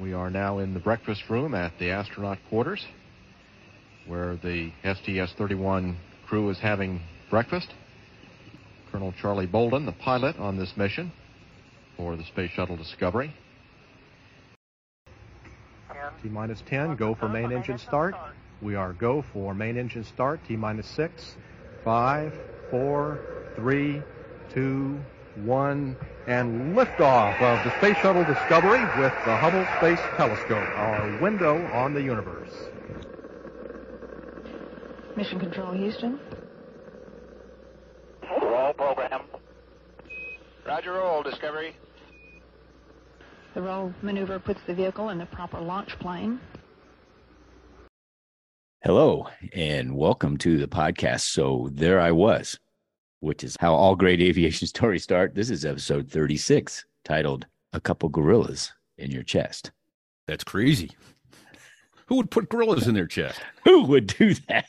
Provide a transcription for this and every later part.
We are now in the breakfast room at the astronaut quarters where the STS 31 crew is having breakfast. Colonel Charlie Bolden, the pilot on this mission for the Space Shuttle Discovery. T minus 10, go for main engine start. We are go for main engine start, T minus 6, 5, 4, 3, 2, 1, and liftoff of the Space Shuttle Discovery with the Hubble Space Telescope, our window on the universe. Mission Control, Houston. Roll program. Roger, roll, Discovery. The roll maneuver puts the vehicle in the proper launch plane. Hello, and welcome to the podcast. So there I was, which is how all great aviation stories start. This is episode 36, titled A Couple Gorillas in Your Chest. That's crazy. Who would put gorillas in their chest? Who would do that?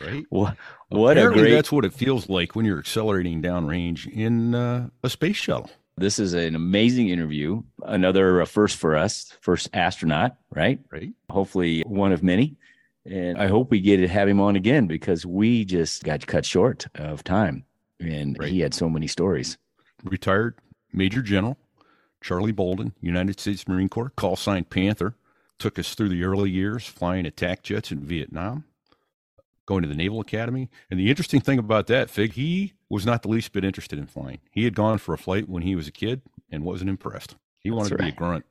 Right? What, what Apparently great. that's what it feels like when you're accelerating downrange in uh, a space shuttle. This is an amazing interview. Another uh, first for us, first astronaut, right? Right? Hopefully one of many. And I hope we get to have him on again because we just got cut short of time. And Right. he had so many stories. Retired Major General Charlie Bolden, United States Marine Corps, call sign Panther, took us through the early years flying attack jets in Vietnam, going to the Naval Academy. And the interesting thing about that, Fig, he was not the least bit interested in flying. He had gone for a flight when he was a kid and wasn't impressed. He wanted That's to be a grunt.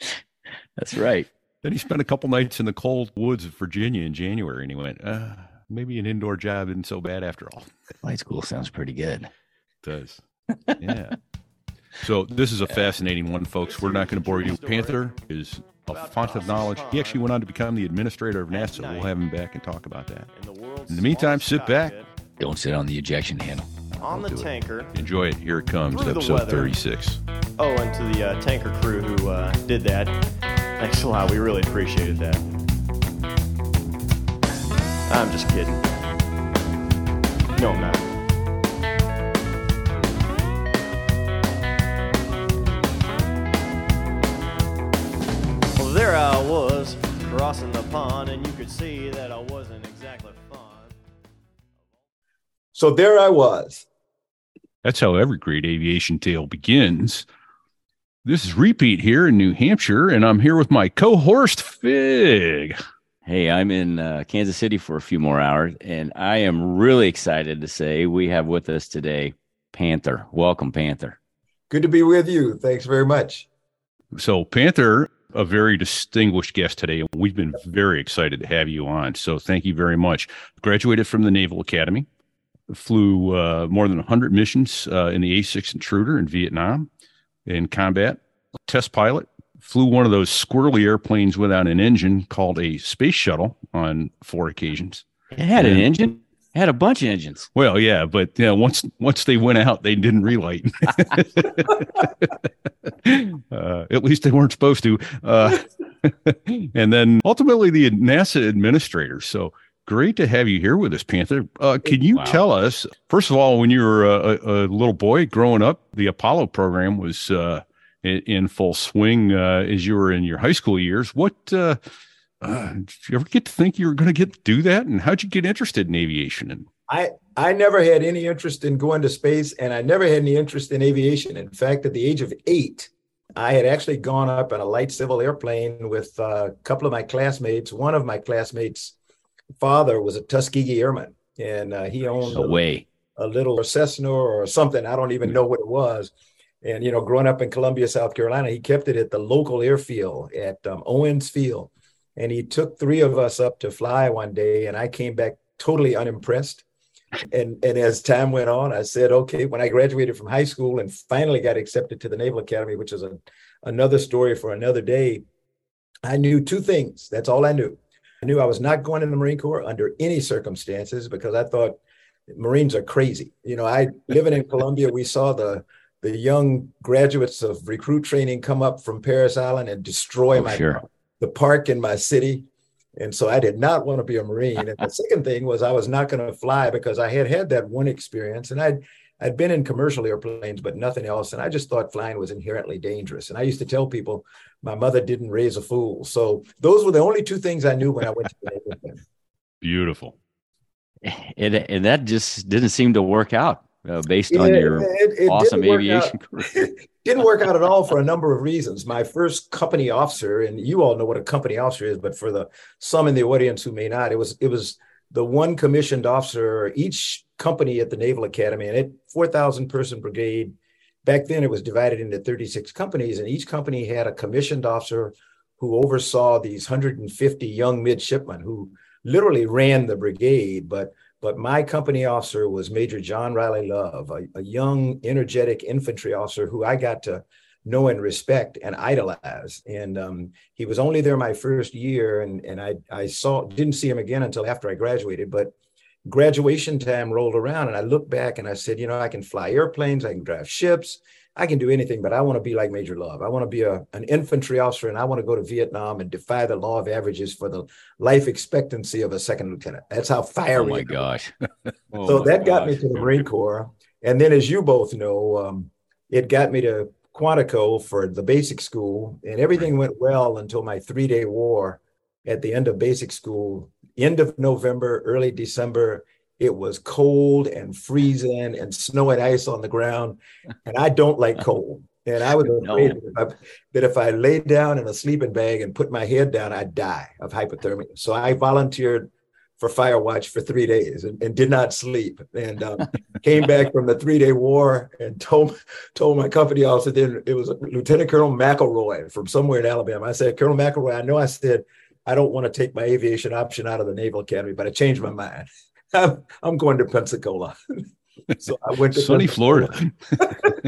That's right. Then he spent a couple nights in the cold woods of Virginia in January, and he went, uh, maybe an indoor job isn't so bad after all. Flight school sounds pretty good. does. Yeah. so this is a fascinating one, folks. We're not going to bore you. Panther is a font of knowledge. He actually went on to become the administrator of NASA. We'll have him back and talk about that. In the meantime, sit back, Don't sit on the ejection handle. on the do it. tanker. enjoy it. Here it comes, Through episode 36. Oh, and to the uh, tanker crew who uh, did that. Thanks a lot. We really appreciated that. I'm just kidding. No, I'm not. Well, there I was, crossing the pond, and you could see that I wasn't exactly fond. So there I was. That's how every great aviation tale begins. This is Repeat here in New Hampshire, and I'm here with my co-host Fig. Hey, I'm in uh, Kansas City for a few more hours, and I am really excited to say we have with us today Panther. Welcome, Panther. Good to be with you. Thanks very much. So, Panther, a very distinguished guest today, we've been very excited to have you on. So, thank you very much. Graduated from the Naval Academy, flew uh, more than 100 missions uh, in the A 6 Intruder in Vietnam in combat, test pilot, flew one of those squirrely airplanes without an engine called a space shuttle on four occasions. It had an engine. It had a bunch of engines. Well, yeah, but you know, once once they went out, they didn't relight. uh, at least they weren't supposed to. Uh, and then ultimately, the NASA administrator. So great to have you here with us, Panther. Uh, can you Wow. tell us first of all, when you were a, a, a little boy growing up, the Apollo program was uh, in, in full swing uh, as you were in your high school years. What uh, uh, did you ever get to think you were going to get do that? And how'd you get interested in aviation? And I I never had any interest in going to space, and I never had any interest in aviation. In fact, at the age of eight, I had actually gone up in a light civil airplane with uh, a couple of my classmates. One of my classmates' father was a Tuskegee Airman, and uh, he owned No a, way. a little Cessna or something. I don't even know what it was. And you know, growing up in Columbia, South Carolina, he kept it at the local airfield at um, Owens Field, and he took three of us up to fly one day, and I came back totally unimpressed. And and as time went on, I said, okay. When I graduated from high school and finally got accepted to the Naval Academy, which is a, another story for another day, I knew two things. That's all I knew. I knew I was not going in the Marine Corps under any circumstances because I thought Marines are crazy. You know, I living in Columbia, we saw the the young graduates of recruit training come up from Parris Island and destroy Oh, my sure. the park in my city. And so I did not want to be a Marine. And the second thing was I was not going to fly because I had had that one experience and I'd, I'd been in commercial airplanes, but nothing else. And I just thought flying was inherently dangerous. And I used to tell people my mother didn't raise a fool. So those were the only two things I knew when I went to the Beautiful. And, and that just didn't seem to work out uh, based on Yeah, your it- it awesome aviation career. didn't work out at all for a number of reasons. My first company officer, and you all know what a company officer is, but for the some in the audience who may not, it was it was the one commissioned officer each company at the Naval Academy, and it four thousand person brigade. Back then, it was divided into thirty six companies, and each company had a commissioned officer who oversaw these hundred and fifty young midshipmen who literally ran the brigade, but but my company officer was Major John Riley Love, a, a young, energetic infantry officer who I got to know and respect and idolize. And um, he was only there my first year, and and I I saw didn't see him again until after I graduated. But graduation time rolled around, and I looked back and I said, you know, I can fly airplanes, I can drive ships, I can do anything, but I want to be like Major Love. I want to be a, an infantry officer, and I want to go to Vietnam and defy the law of averages for the life expectancy of a second lieutenant. That's how Oh fiery. my I was. gosh. Oh so my that got me to the Marine Corps. And then, as you both know, um, it got me to Quantico for the basic school, and everything went well until my three day war at the end of basic school, end of November, early December. It was cold and freezing and snow and ice on the ground. And I don't like cold. And I was No. afraid that if I, that if I laid down in a sleeping bag and put my head down, I'd die of hypothermia. So I volunteered for fire watch for three days and, and did not sleep and um, came back from the three day war and told told my company officer then it was Lieutenant Colonel McElroy from somewhere in Alabama. I said, Colonel McElroy, I know I said I don't want to take my aviation option out of the Naval Academy, but I changed my mind. I'm, I'm going to Pensacola. so I went to Sunny. Florida.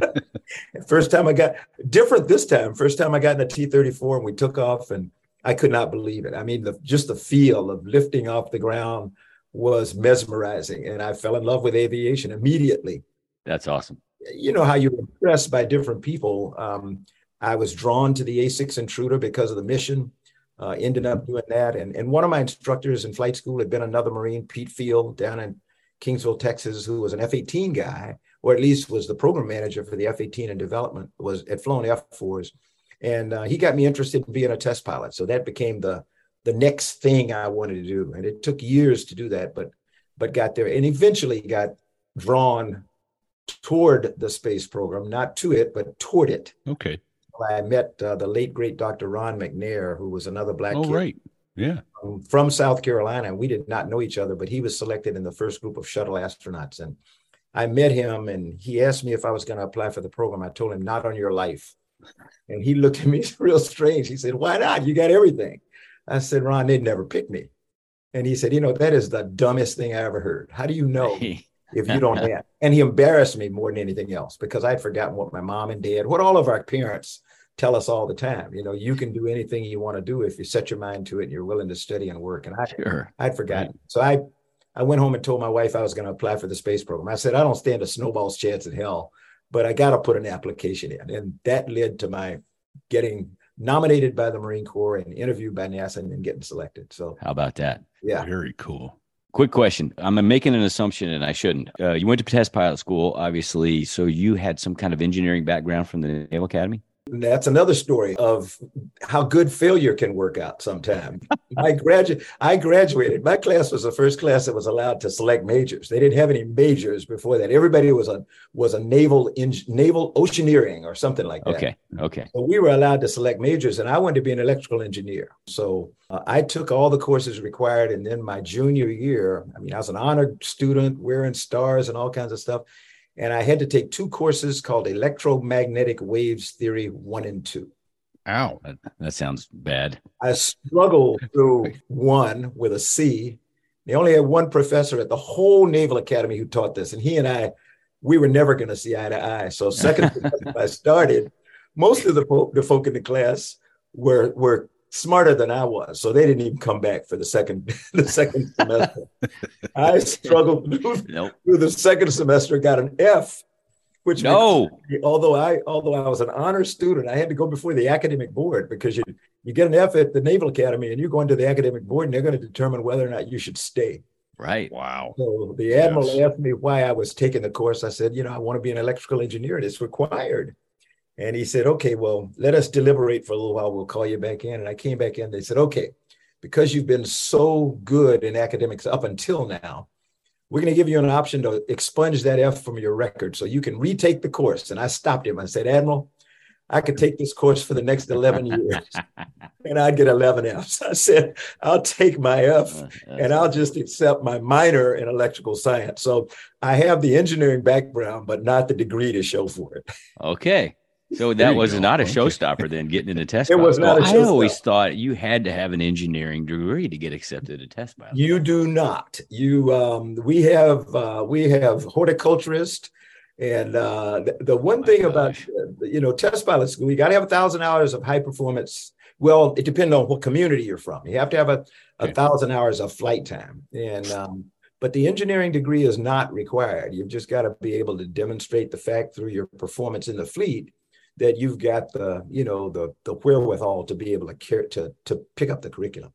First time I got different this time. First time I got in a T 34 and we took off, and I could not believe it. I mean, the, just the feel of lifting off the ground was mesmerizing. And I fell in love with aviation immediately. That's awesome. You know how you're impressed by different people. Um, I was drawn to the A6 Intruder because of the mission. Uh, ended up doing that. And, and one of my instructors in flight school had been another Marine, Pete Field, down in Kingsville, Texas, who was an F 18 guy, or at least was the program manager for the F 18 and development, was had flown F 4s. And uh, he got me interested in being a test pilot. So that became the the next thing I wanted to do. And it took years to do that, but but got there and eventually got drawn toward the space program, not to it, but toward it. Okay. I met uh, the late great Dr. Ron McNair, who was another black Oh, kid right. Yeah. um, from South Carolina. and We did not know each other, but he was selected in the first group of shuttle astronauts. And I met him and he asked me if I was going to apply for the program. I told him, not on your life. And he looked at me real strange. He said, Why not? You got everything. I said, Ron, they'd never pick me. And he said, You know, that is the dumbest thing I ever heard. How do you know if you don't have? And he embarrassed me more than anything else because I'd forgotten what my mom and dad, what all of our parents tell us all the time. You know, you can do anything you want to do if you set your mind to it and you're willing to study and work. And I, Sure. I'd forgotten. So I, I went home and told my wife I was going to apply for the space program. I said, I don't stand a snowball's chance in hell, but I got to put an application in. And that led to my getting nominated by the Marine Corps and interviewed by NASA and then getting selected. So, How about that? yeah. Very cool. Quick question. I'm making an assumption and I shouldn't. Uh, you went to test pilot school, obviously. So you had some kind of engineering background from the Naval Academy? That's another story of how good failure can work out sometimes. I graduated. I graduated. My class was the first class that was allowed to select majors. They didn't have any majors before that. Everybody was a was a naval eng- naval oceaneering or something like that. Okay. Okay. So we were allowed to select majors, and I wanted to be an electrical engineer. So uh, I took all the courses required, and then my junior year, I mean, I was an honored student, wearing stars and all kinds of stuff, and I had to take two courses called electromagnetic waves theory one and two. Ow. That, that sounds bad. I struggled through one with a C. They only had one professor at the whole Naval Academy who taught this, and he and I, we were never going to see eye to eye. So second I started, most of the folk, the folk in the class were were smarter than I was, so they didn't even come back for the second the second semester. I struggled through, Nope. through the second semester, got an F, which No. although I although I was an honor student, I had to go before the academic board because you you get an F at the Naval Academy and you're going to the academic board and they're going to determine whether or not you should stay. Right. Wow. So the admiral Yes. asked me why I was taking the course. I said, you know, I want to be an electrical engineer and it's required. And he said, okay, well, let us deliberate for a little while. We'll call you back in. And I came back in. They said, okay, because you've been so good in academics up until now, we're going to give you an option to expunge that F from your record so you can retake the course. And I stopped him. I said, Admiral, I could take this course for the next 11 years and I'd get 11 Fs. I said, I'll take my F uh, uh, and I'll just accept my minor in electrical science. So I have the engineering background, but not the degree to show for it. Okay. So that was go. not a showstopper then getting into test It was pilot not a school. I always thought you had to have an engineering degree to get accepted to test pilot. You do not. You um, we have uh, we have horticulturist, and uh, the, the one My thing about gosh. uh, you know test pilot school, you got to have a thousand hours of high performance. Well, it depends on what community you're from. You have to have a, a Okay. thousand hours of flight time, and um, but the engineering degree is not required. You've just got to be able to demonstrate the fact through your performance in the fleet that you've got the you know the the wherewithal to be able to care to to pick up the curriculum.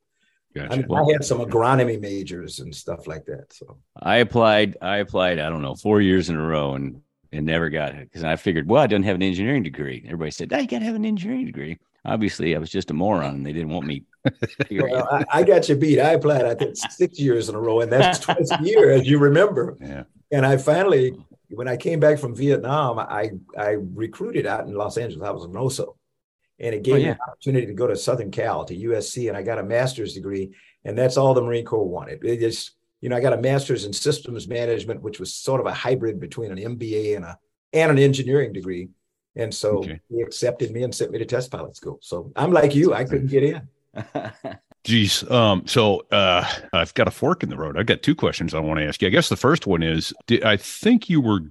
Gotcha. I mean, I had some agronomy majors and stuff like that. So I applied. I applied. I don't know, four years in a row, and and never got it because I figured, well, I didn't have an engineering degree. Everybody said, "Oh, you got to have an engineering degree." Obviously, I was just a moron, and they didn't want me. well, I, I got you beat. I applied, I think, six years in a row, and that's twice a year, as you remember. yeah. And I finally, when I came back from Vietnam, I I recruited out in Los Angeles. I was an OSO. And it gave Oh, me yeah. an opportunity to go to Southern Cal to USC, and I got a master's degree, and that's all the Marine Corps wanted. It just, you know, I got a master's in systems management, which was sort of a hybrid between an MBA and a and an engineering degree. And so Okay. he accepted me and sent me to test pilot school. So I'm like you, I couldn't get in. Geez. Um, so uh, I've got a fork in the road. I've got two questions I want to ask you. I guess the first one is did, I think you were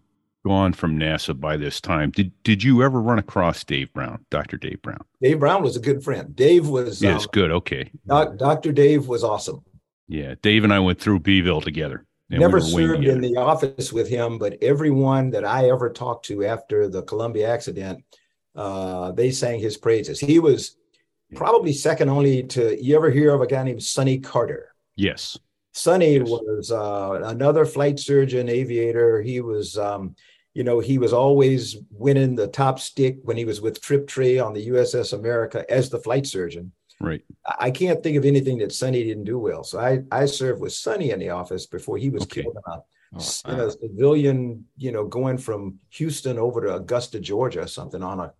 gone from NASA by this time. Did did you ever run across Dave Brown, Dr. Dave Brown? Dave Brown was a good friend. Dave was Yes, um, good. Okay. Doc, Dr. Dave was awesome. Yeah. Dave and I went through Beeville together. we Never winged served in the office with him, but everyone that I ever talked to after the Columbia accident, uh, they sang his praises. He was probably second only to you ever hear of a guy named Sonny Carter? Yes. Sonny Yes. was uh, another flight surgeon, aviator. He was, um, you know, he was always winning the top stick when he was with Trip Trey on the USS America as the flight surgeon. Right. I I can't think of anything that Sonny didn't do well. So I, I served with Sonny in the office before he was Okay. killed in a, Oh, in wow. a civilian, you know, going from Houston over to Augusta, Georgia, or something on a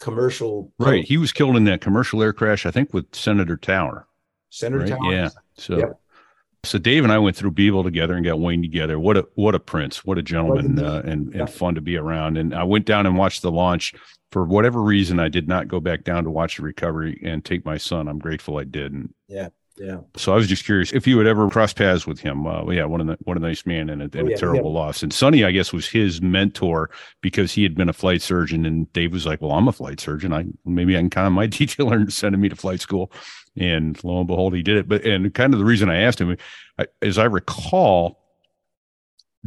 commercial. Right. He was killed in that commercial air crash, I think, with Senator Tower. Senator right? Tower. Yeah. So Yep. so Dave and I went through Beeville together and got Wayne together. What a what a prince, what a gentleman, uh, and Yeah. and fun to be around. And I went down and watched the launch. For whatever reason, I did not go back down to watch the recovery and take my son. I'm grateful I did. And Yeah. So I was just curious if you would ever cross paths with him. Uh, yeah, what a what a nice man and a, and Oh, yeah, a terrible loss. And Sonny, I guess, was his mentor because he had been a flight surgeon. And Dave was like, "Well, I'm a flight surgeon. I maybe I can kind of my detailer and sending me to flight school." And lo and behold, he did it. But and kind of the reason I asked him, I, as I recall,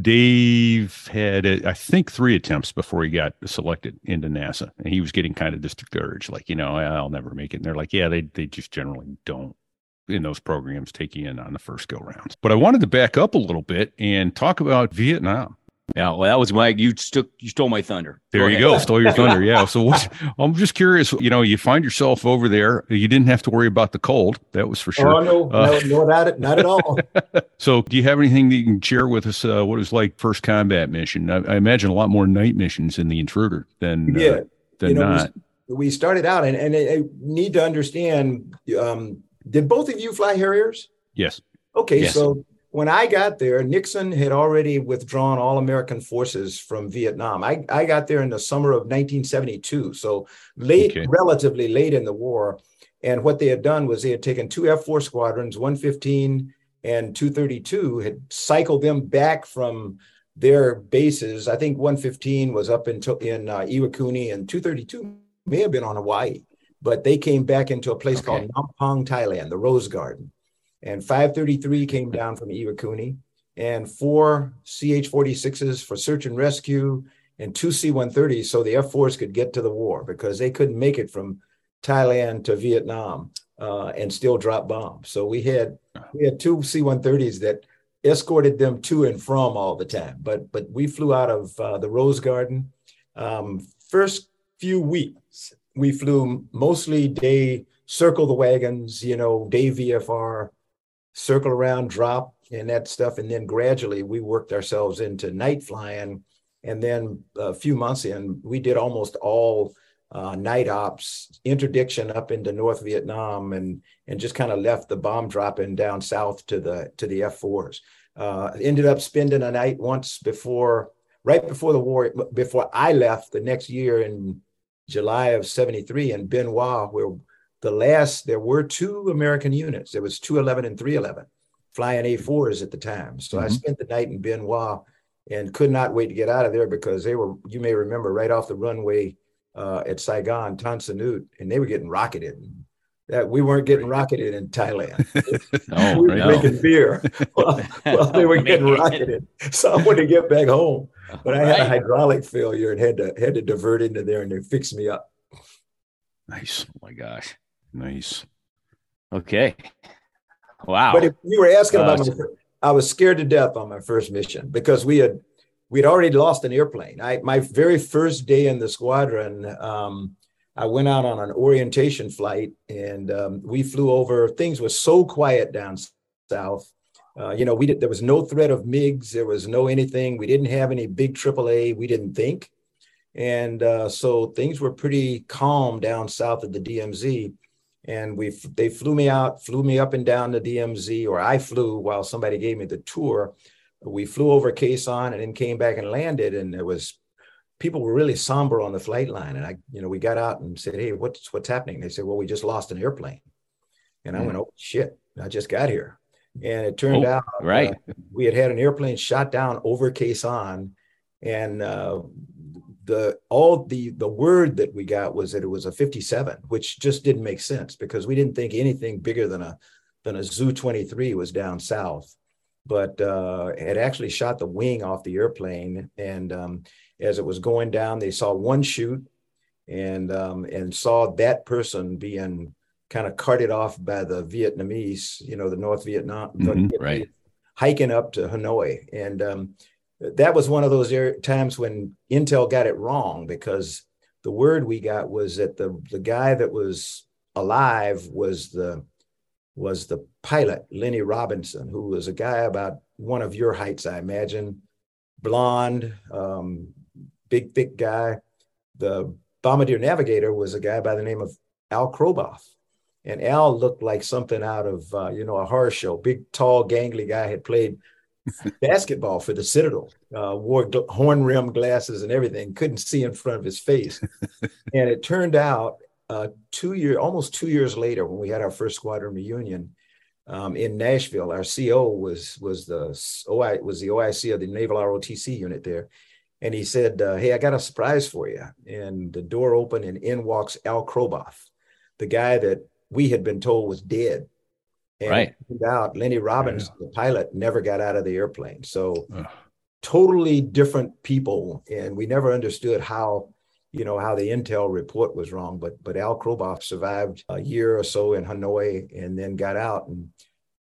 Dave had I think three attempts before he got selected into NASA, and he was getting kind of discouraged, like you know, I'll never make it. And they're like, yeah, they they just generally don't in those programs take you in on the first go rounds. But I wanted to back up a little bit and talk about Vietnam. Yeah, well, that was my you took you stole my thunder. There you go, stole your thunder. Yeah. So what, I'm just curious. You know, you find yourself over there. You didn't have to worry about the cold. That was for sure. Oh no, Uh, no, no, not, not at all. So, do you have anything that you can share with us? Uh, what it was like first combat mission? I, I imagine a lot more night missions in the Intruder than uh, yeah, than you know, not. we, we started out, and and I, I need to understand. Um, did both of you fly Harriers? Yes. Okay, Yes. so when I got there, Nixon had already withdrawn all American forces from Vietnam. I, I got there in the summer of 1972, so late, Okay. relatively late in the war. And what they had done was they had taken two F 4 squadrons, 115 and 232, had cycled them back from their bases. I think 115 was up in, to- in uh, Iwakuni, and 232 may have been on Hawaii, but they came back into a place Okay. called Nam Phong, Thailand, the Rose Garden and 533 came down from Iwakuni, and four CH-46s for search and rescue, and two C-130s, so the F-4s could get to the war because they couldn't make it from Thailand to Vietnam uh, and still drop bombs. So we had we had two C-130s that escorted them to and from all the time. But but we flew out of uh, the Rose Garden. Um, first few weeks, we flew mostly day circle the wagons, you know, day VFR, circle around, drop, and that stuff. And then gradually we worked ourselves into night flying. And then a few months in, we did almost all uh, night ops, interdiction up into North Vietnam, and and just kind of left the bomb dropping down south to the to the F4s. Uh, ended up spending a night once before, right before the war, before I left the next year in July of '73 in Bien Hoa, where the last there were two American units. There was 211 and 311 flying A4s at the time. So mm-hmm. I spent the night in Bien Hoa and could not wait to get out of there because they were, you may remember, right off the runway uh, at Saigon, Tan and they were getting rocketed. That we weren't getting rocketed in Thailand. no, we were no. drinking beer while, while they were getting rocketed. So I wanted to get back home, but I had a hydraulic failure and had to had to divert into there, and they fixed me up. Nice. Oh my gosh. Nice. Okay. Wow. But if you were asking Uh, about my, I was scared to death on my first mission because we had we'd already lost an airplane. I my very first day in the squadron, um, I went out on an orientation flight and um, we flew over. Things were so quiet down south. Uh, you know, we did, there was no threat of MiGs. There was no anything. We didn't have any big AAA. We didn't think, and uh, so things were pretty calm down south of the DMZ and we they flew me out, flew me up and down the DMZ, or I flew while somebody gave me the tour. We flew over Sanh and then came back and landed, and it was people were really somber on the flight line. And I, you know, we got out and said, "Hey, what's what's happening?" They said, "Well, we just lost an airplane," and I went, "Oh shit! I just got here." And it turned Oh, out right. uh, we had had an airplane shot down over Sanh, and uh, the all the the word that we got was that it was a 57 which just didn't make sense because we didn't think anything bigger than a than a zoo 23 was down south. But uh had actually shot the wing off the airplane. And um as it was going down they saw one shoot and um and saw that person being kind of carted off by the vietnamese you know the north vietnam Mhm, Vietnamese right. hiking up to hanoi and um that was one of those er- times when Intel got it wrong because the word we got was that the the guy that was alive was the was the pilot Lenny Robinson, who was a guy about one of your heights, I imagine, blonde, um, big thick guy. The bombardier navigator was a guy by the name of Al Kroboth. And Al looked like something out of uh, you know a horror show. Big, tall, gangly guy had played basketball for the Citadel, uh, wore gl- horn rim glasses and everything, couldn't see in front of his face. and it turned out uh, two year, almost two years later, when we had our first squadron reunion um, in Nashville, our CO was was the OI was the OIC of the Naval ROTC unit there, and he said, uh, "Hey, I got a surprise for you." And the door opened, and in walks Al Kroboth, the guy that we had been told was dead. And Right. it turned out Lenny Robbins, the pilot, never got out of the airplane. So Ugh. totally different people, and we never understood how, you know, how the intel report was wrong. But but Al Kroboth survived a year or so in Hanoi, and then got out and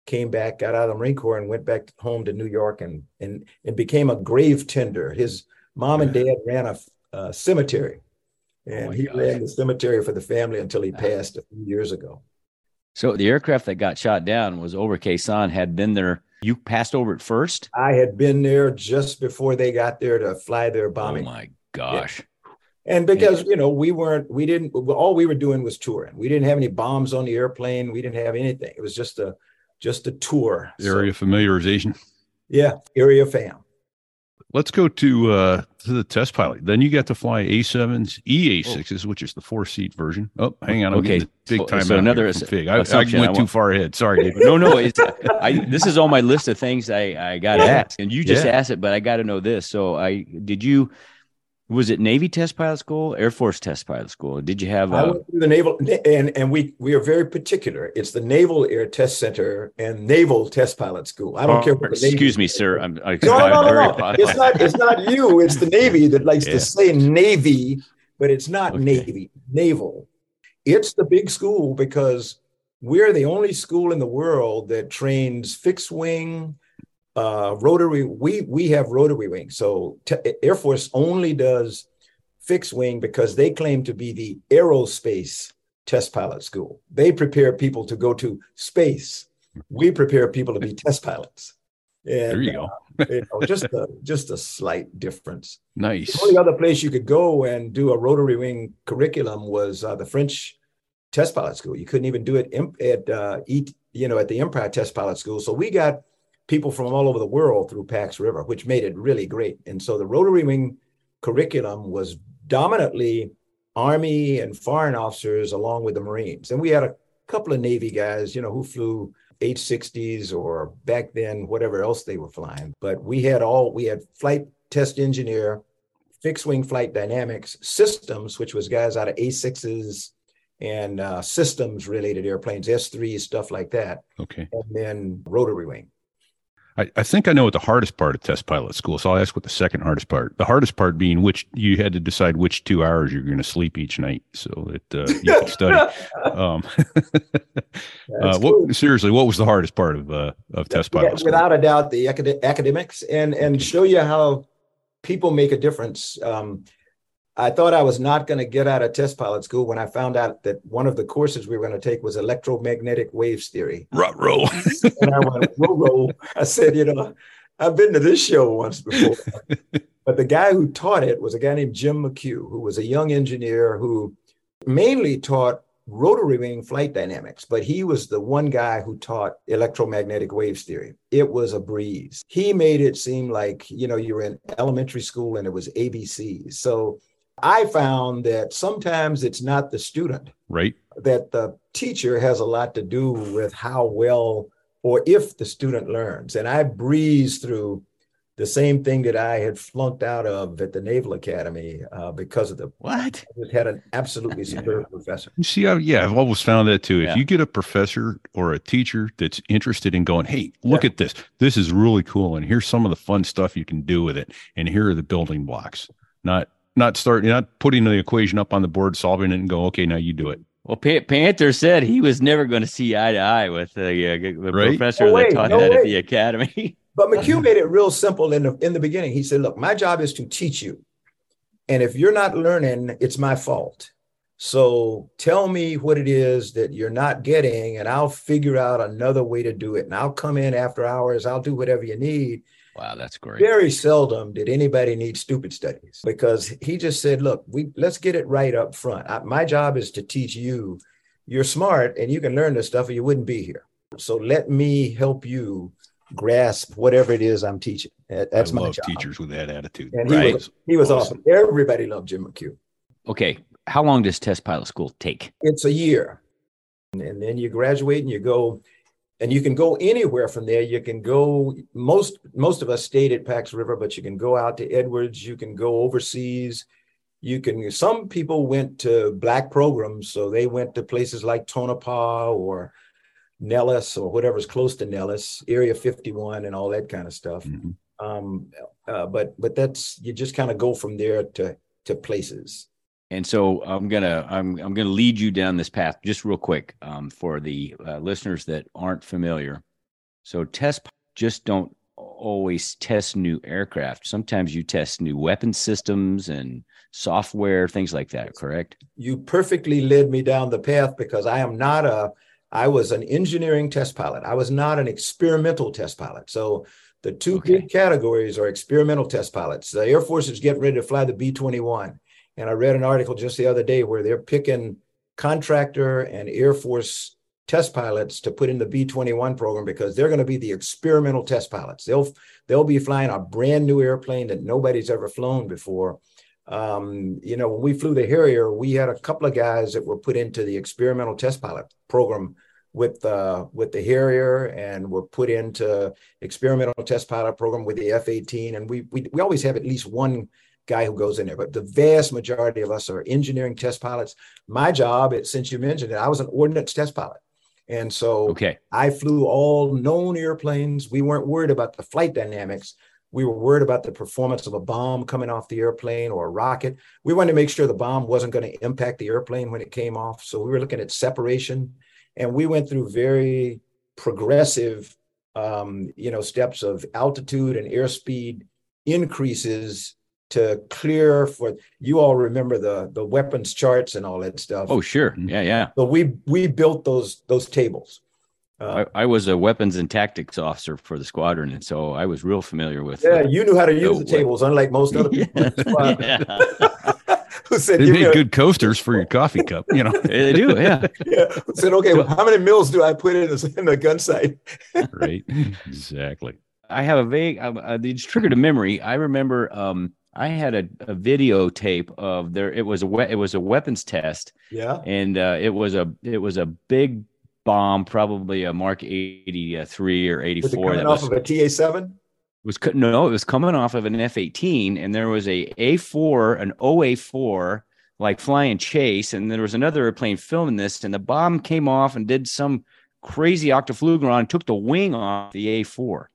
came back, got out of the Marine Corps, and went back home to New York, and and and became a grave tender. His mom and dad ran a, a cemetery, Oh and my he gosh. ran the cemetery for the family until he passed a few years ago. So the aircraft that got shot down was over Khe Sanh, had been there. You passed over it first? I had been there just before they got there to fly their oh bombing. Oh my gosh. And because you know we weren't, we didn't. All we were doing was touring. We didn't have any bombs on the airplane. We didn't have anything. It was just a just a tour. So, Area familiarization. yeah, area fam. Let's go to uh to the test pilot. Then you got to fly A7s, EA6s, which is the four seat version. Oh, hang on. I'm Okay, big time so another ass- Fig. I, I went I too far ahead. Sorry, David. No, no, it's I this is on my list of things I, I gotta Yeah. ask. And you just Yeah. asked it, but I gotta know this. So I did you was it Navy test pilot school, Air Force test pilot school? Did you have I uh, went through the naval, and and we we are very particular. It's the Naval Air Test Center and Naval Test Pilot School. I don't care. What the Navy- excuse me, sir. I'm, I, No, no, I'm no, very no, no. It's not. It's not you. It's the Navy that likes Yeah. to say Navy, but it's not Okay. Navy. Naval. It's the big school because we're the only school in the world that trains fixed wing, uh, rotary. We we have rotary wing. So te- Air Force only does fixed wing because they claim to be the aerospace test pilot school. They prepare people to go to space. We prepare people to be test pilots. And, there you go. uh, you know, just a just a slight difference. Nice. The only other place you could go and do a rotary wing curriculum was uh, the French test pilot school. You couldn't even do it imp- at uh, eat, you know, at the Empire Test Pilot School. So we got people from all over the world through Pax River, which made it really great. And so the rotary wing curriculum was dominantly Army and foreign officers along with the Marines. And we had a couple of Navy guys, you know, who flew H-60s or back then whatever else they were flying. But we had all we had flight test engineer, fixed wing flight dynamics, systems, which was guys out of A6s and uh, systems related airplanes, S3s, stuff like that, Okay. and then rotary wing. I, I think I know what the hardest part of test pilot school. So I'll ask what the second hardest part. The hardest part being which you had to decide which two hours you're going to sleep each night so that uh, you could study. Um, uh, what, seriously, what was the hardest part of uh, of test pilot Yeah, school? without a doubt the acad- academics and and show you how people make a difference um, i thought i was not going to get out of test pilot school when i found out that one of the courses we were going to take was electromagnetic waves theory Ruh-roh. and i went i said you know i've been to this show once before but the guy who taught it was a guy named jim mchugh who was a young engineer who mainly taught rotary wing flight dynamics, but he was the one guy who taught electromagnetic waves theory. It was a breeze. He made it seem like, you know, you were in elementary school and it was ABCs. So I found that sometimes it's not the student, right? that the teacher has a lot to do with how well or if the student learns. And I breezed through the same thing that I had flunked out of at the Naval Academy uh, because of the What? I just had an absolutely superb professor. You see, how, yeah, I've always found that too. If Yeah. you get a professor or a teacher that's interested in going, hey, look at this. This is really cool, and here's some of the fun stuff you can do with it, and here are the building blocks. Not not start not putting the equation up on the board, solving it, and go, okay, now you do it. Well, Pa- Panther said he was never going to see eye to eye with the, uh, the Right? professor No that way, taught no that way. at the academy. But McHugh made it real simple in the in the beginning. He said, "Look, my job is to teach you, and if you're not learning, it's my fault. So tell me what it is that you're not getting, and I'll figure out another way to do it. And I'll come in after hours. I'll do whatever you need." Wow, that's great. Very seldom did anybody need stupid studies because he just said, "Look, we let's get it right up front. I, my job is to teach you. You're smart and you can learn this stuff, or you wouldn't be here. So let me help you grasp whatever it is I'm teaching. That- That's I my job." teachers with that attitude. And he was he was awesome. Everybody loved Jim McHugh. Okay, how long does test pilot school take? It's a year, and then you graduate and you go. And you can go anywhere from there. You can go most most of us stayed at Pax River, but you can go out to Edwards. You can go overseas. You can. Some people went to black programs, so they went to places like Tonopah or Nellis or whatever's close to Nellis, Area 51, and all that kind of stuff. Mhm. Um, uh, but but that's you just kind of go from there to to places. And so I'm gonna I'm I'm gonna lead you down this path just real quick um, for the uh, listeners that aren't familiar. So test just don't always test new aircraft. Sometimes you test new weapon systems and software, things like that. Correct? you perfectly led me down the path because I am not a I was an engineering test pilot. I was not an experimental test pilot. So the two Okay. big categories are experimental test pilots. The Air Force is getting ready to fly the B-21. And I read an article just the other day where they're picking contractor and Air Force test pilots to put in the B-21 program because they're going to be the experimental test pilots. They'll they'll be flying a brand new airplane that nobody's ever flown before. Um, you know, when we flew the Harrier, we had a couple of guys that were put into the experimental test pilot program with uh, with the Harrier, and were put into experimental test pilot program with the F-18. And we we we always have at least one guy who goes in there, but the vast majority of us are engineering test pilots. My job, it, since you mentioned it, I was an ordnance test pilot, and so Okay. I flew all known airplanes. We weren't worried about the flight dynamics. We were worried about the performance of a bomb coming off the airplane or a rocket. We wanted to make sure the bomb wasn't going to impact the airplane when it came off. So we were looking at separation. And we went through very progressive um, you know, steps of altitude and airspeed increases to clear for you all remember the the weapons charts and all that stuff. Oh, sure. Yeah, yeah. So we we built those those tables. Uh, I, I, was a weapons and tactics officer for the squadron, and so I was real familiar with. Yeah, uh, you knew how to use the, the tables, unlike most other people. yeah. Who said they made good coasters for your coffee cup? You know, they do. Yeah. yeah. Who said, okay, well, how many mils do I put in, in the gun sight? right. Exactly. I have a vague. Uh, uh, just triggered a memory. I remember. Um, I had a, a videotape of there. It was a we- it was a weapons test. Yeah. And uh, it was a it was a big bomb, probably a Mark eighty three or eighty four. That off was, of a TA seven. Was no, it was coming off of an F eighteen, and there was a A four, an OA four, like flying chase, and there was another airplane filming this, and the bomb came off and did some crazy octaflugeron, took the wing off the A four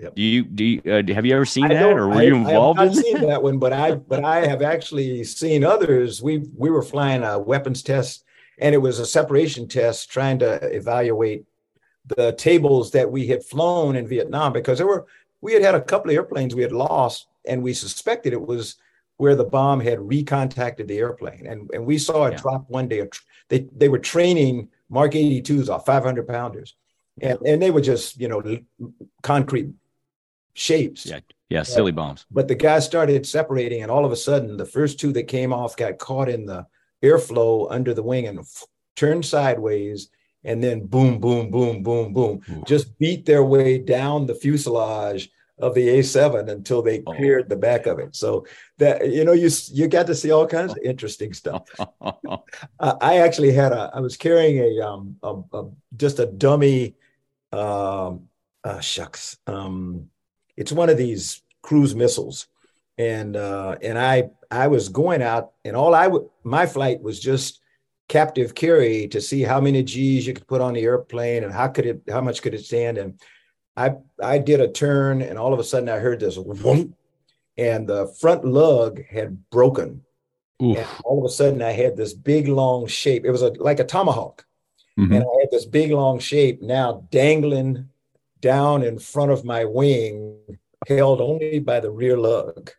Yep. Do you do you, uh, have you ever seen that, or were I, you involved? I have not in seen that one, but I but I have actually seen others. We we were flying a weapons test, and it was a separation test trying to evaluate the tables that we had flown in Vietnam because there were we had had a couple of airplanes we had lost, and we suspected it was where the bomb had recontacted the airplane, and and we saw it yeah. drop one day. They they were training Mark 82s off 500 pounders. And, and they were just, you know, concrete shapes. Yeah, yeah, silly bombs. But the guys started separating, and all of a sudden, the first two that came off got caught in the airflow under the wing and f- turned sideways, and then boom, boom, boom, boom, boom, Ooh. just beat their way down the fuselage of the A7 until they oh. cleared the back of it. So that you know, you you got to see all kinds of interesting stuff. uh, I actually had a, I was carrying a um a, a just a dummy, um, uh, shucks, um it's one of these cruise missiles, and uh, and I I was going out, and all I my flight was just captive carry to see how many G's you could put on the airplane and how could it how much could it stand and I I did a turn and all of a sudden I heard this whoomp, and the front lug had broken. All of a sudden I had this big long shape. It was a like a tomahawk. Mm-hmm. And I had this big long shape now dangling down in front of my wing, held only by the rear lug.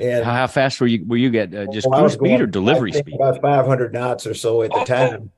And how fast were you? Were you get uh, just well, cruise speed or delivery speed? About 500 knots or so at the time.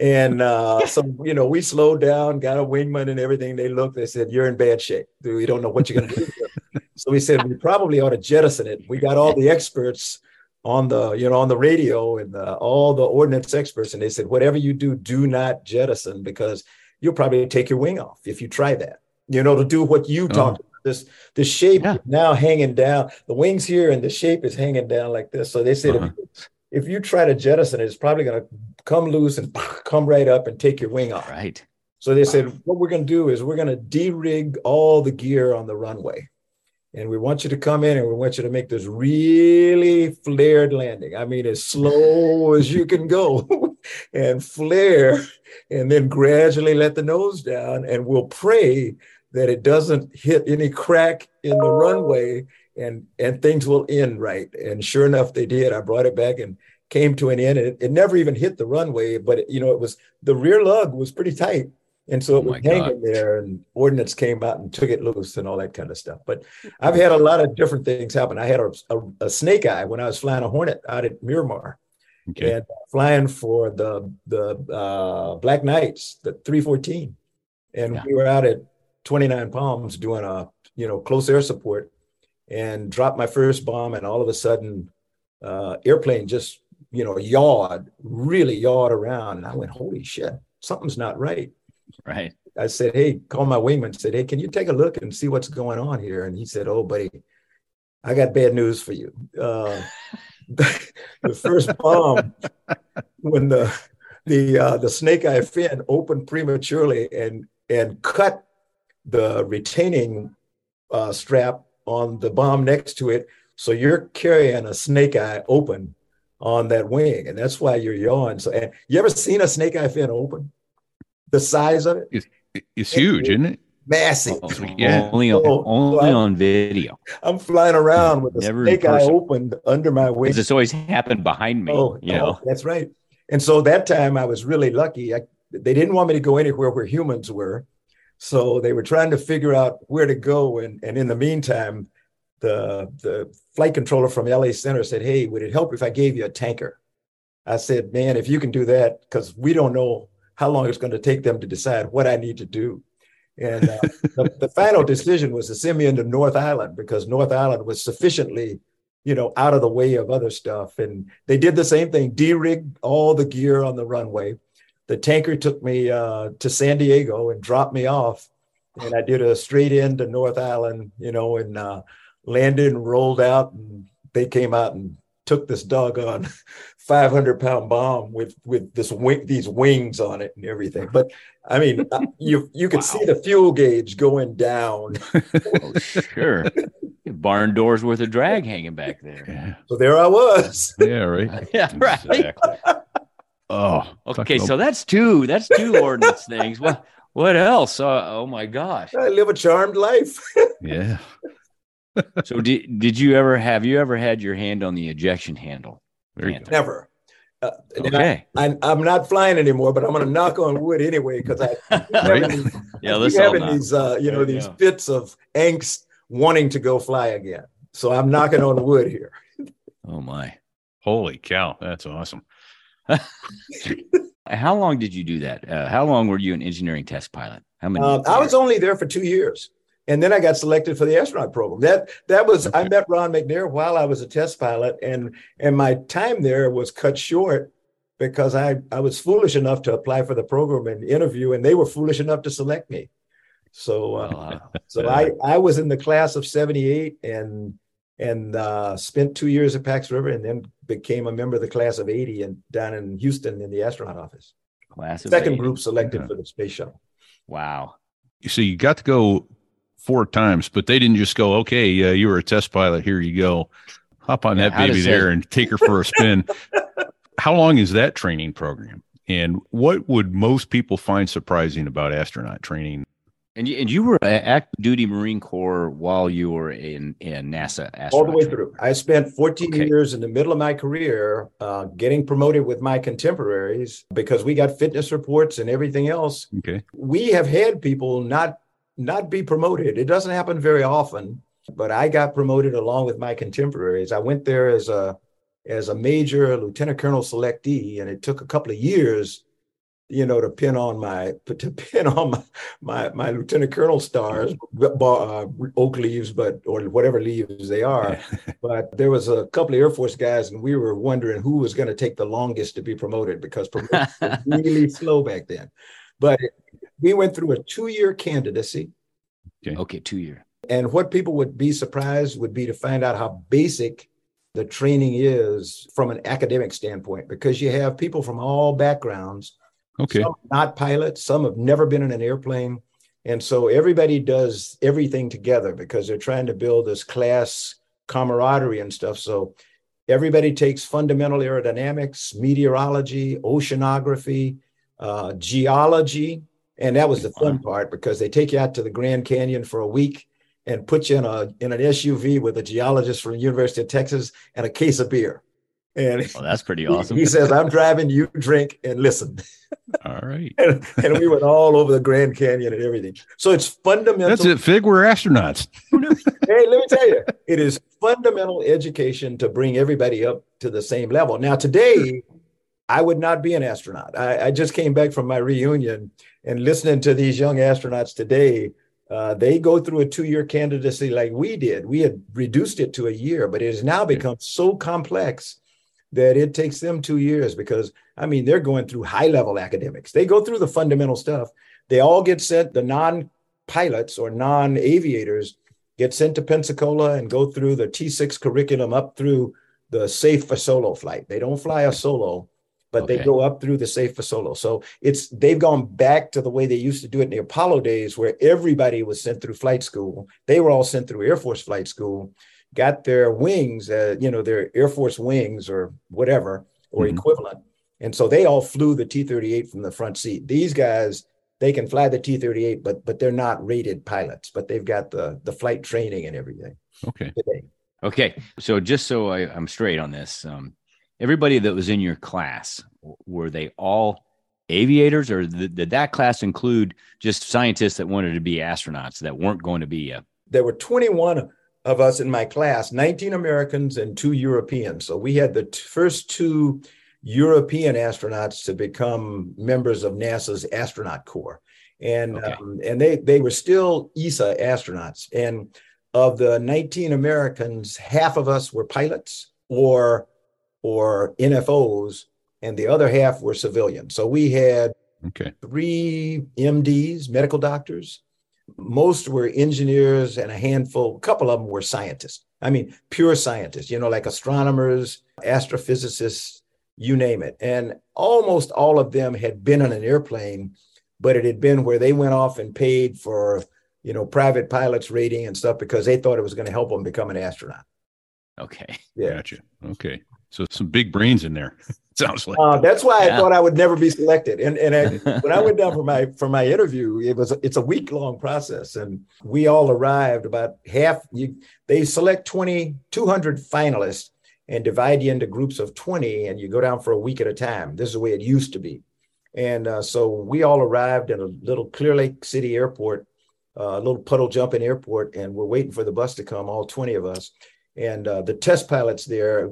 And uh, so, you know, we slowed down, got a wingman and everything. They looked, they said, You're in bad shape. We don't know what you're going to do. so we said, We probably ought to jettison it. We got all the experts on the, you know, on the radio and the, all the ordnance experts. And they said, Whatever you do, do not jettison because you'll probably take your wing off if you try that. You know, to do what you uh-huh. talked about. This the shape yeah. now hanging down, the wings here, and the shape is hanging down like this. So they said uh-huh. if, you, if you try to jettison it, it's probably going to come loose and come right up and take your wing off. Right. So they said, what we're going to do is we're going to de-rig all the gear on the runway. And we want you to come in and we want you to make this really flared landing. I mean, as slow as you can go and flare and then gradually let the nose down and we'll pray that it doesn't hit any crack in the runway and and things will end right. And sure enough they did. I brought it back and came to an end. And it, it never even hit the runway but it, you know it was the rear lug was pretty tight. And so it oh was hanging there and ordnance came out and took it loose and all that kind of stuff. But i've had a lot of different things happen. I had a, a, a snake eye when i was flying a hornet out at miramar okay. and flying for the the uh, Black Knights, the 314, and yeah. we were out at 29 Palms doing a you know close air support, and dropped my first bomb, and all of a sudden, uh, airplane just you know yawed, really yawed around, and I went, holy shit, something's not right. Right. I said, hey, call my wingman. Said, hey, can you take a look and see what's going on here? And he said, oh, buddy, I got bad news for you. Uh, the first bomb when the the uh, the snake eye fin opened prematurely and and cut the retaining uh, strap on the bomb next to it. So you're carrying a snake eye open on that wing, and that's why you're yawing. So, and you ever seen a snake eye fin open? The size of it? It's, it's huge, isn't it? Massive. Oh, yeah, only on, so, only so on video. I'm flying around with the Never snake eye opened under my wing. It's always happened behind me. Oh, you oh, know, that's right. And so that time I was really lucky. I, they didn't want me to go anywhere where humans were, So they were trying to figure out where to go. And, and in the meantime, the, the flight controller from LA Center said, Hey, would it help if I gave you a tanker? I said, Man, if you can do that, because we don't know how long it's going to take them to decide what I need to do. And uh, the, the, final decision was to send me into North Island because North Island was sufficiently, you know, out of the way of other stuff. And they did the same thing, de-rigged all the gear on the runway. The tanker took me uh, to San Diego and dropped me off. And I did a straight in to North Island, you know, and uh, landed and rolled out. And they came out and took this doggone 500 pound bomb with with this wing, these wings on it and everything. But I mean, uh, you you could wow. see the fuel gauge going down. oh, sure, barn doors worth of drag hanging back there. Yeah. So there I was. Yeah, right. yeah, right. Exactly. Oh, okay. So that's two. That's two ordnance things. What what else? Uh, oh my gosh! I live a charmed life. yeah. so did did you ever have you ever had your hand on the ejection handle? Never. Uh, okay. I, am not flying anymore, but I'm going to knock on wood anyway because I right? having, yeah, let's having these uh, you know these fits of angst wanting to go fly again. So I'm knocking on wood here. Oh my! Holy cow, that's awesome. how long did you do that? Uh, how long were you an engineering test pilot? How many? Uh, I was only there for two years and then I got selected for the astronaut program. That that was okay. I met Ron McNair while I was a test pilot, and and my time there was cut short because I I was foolish enough to apply for the program and interview, and they were foolish enough to select me. So uh, so I I was in the class of '78 and and uh, spent two years at Pax River, and then became a member of the class of '80 and down in Houston in the astronaut office. Class second group selected yeah. for the space shuttle. Wow. So you got to go four times, but they didn't just go, okay, uh, you were a test pilot. Here you go. Hop on yeah, that baby there say- and take her for a spin. How long is that training program? And what would most people find surprising about astronaut training? And you, and you were active duty Marine Corps while you were in, in NASA. All the way through. I spent 14 okay. years in the middle of my career uh, getting promoted with my contemporaries because we got fitness reports and everything else. Okay. We have had people not not be promoted. It doesn't happen very often, but I got promoted along with my contemporaries. I went there as a as a major lieutenant colonel selectee, and it took a couple of years, you know, to pin on my to pin on my my, my lieutenant colonel stars, uh, oak leaves, but or whatever leaves they are. but there was a couple of Air Force guys, and we were wondering who was going to take the longest to be promoted because promotion was really slow back then. But we went through a two-year candidacy. Okay. okay, two year. And what people would be surprised would be to find out how basic the training is from an academic standpoint, because you have people from all backgrounds. Okay. Some not pilots, some have never been in an airplane. And so everybody does everything together because they're trying to build this class camaraderie and stuff. So everybody takes fundamental aerodynamics, meteorology, oceanography, uh, geology, and that was the fun part because they take you out to the Grand Canyon for a week and put you in a in an SUV with a geologist from the University of Texas and a case of beer. And well, that's pretty awesome. He, he says, "I'm driving, you drink and listen." All right. and, and, we went all over the Grand Canyon and everything. So it's fundamental. That's it. Fig, we're astronauts. hey, let me tell you, it is fundamental education to bring everybody up to the same level. Now, today, I would not be an astronaut. I, I just came back from my reunion and listening to these young astronauts today. Uh, they go through a two-year candidacy like we did. We had reduced it to a year, but it has now become so complex that it takes them two years because I mean they're going through high-level academics. They go through the fundamental stuff. They all get sent. The non-pilots or non-aviators get sent to Pensacola and go through the T6 curriculum up through the safe for solo flight. They don't fly a solo but okay. they go up through the safe for solo. So it's they've gone back to the way they used to do it in the Apollo days, where everybody was sent through flight school. They were all sent through Air Force flight school, got their wings, uh, you know, their Air Force wings or whatever or mm-hmm. equivalent, and so they all flew the T-38 from the front seat. These guys. They can fly the T-38, but but they're not rated pilots. But they've got the the flight training and everything. Okay. Today. Okay. So just so I, am straight on this, um, everybody that was in your class were they all aviators, or th- did that class include just scientists that wanted to be astronauts that weren't going to be? A- there were 21 of us in my class, 19 Americans and two Europeans. So we had the t- first two European astronauts to become members of NASA's astronaut corps. And Okay. um, and they they were still ESA astronauts. And of the 19 Americans, half of us were pilots or or NFOs, and the other half were civilians. So we had Okay. three MDs, medical doctors. Most were engineers, and a handful, a couple of them were scientists. I mean, pure scientists, you know, like astronomers, astrophysicists, you name it. And almost all of them had been on an airplane, but it had been where they went off and paid for, you know, private pilots rating and stuff because they thought it was going to help them become an astronaut. okay. Yeah. Gotcha. Okay. So some big brains in there. Sounds like. Uh, that's why Yeah. I thought I would never be selected. And and I, when I went down for my for my interview, it was it's a week long process, and we all arrived about half. You they select 20, 200 finalists and divide you into groups of twenty, and you go down for a week at a time. This is the way it used to be, and uh, so we all arrived in a little Clear Lake City airport, uh, a little puddle jumping airport, and we're waiting for the bus to come. All twenty of us, and uh, the test pilots there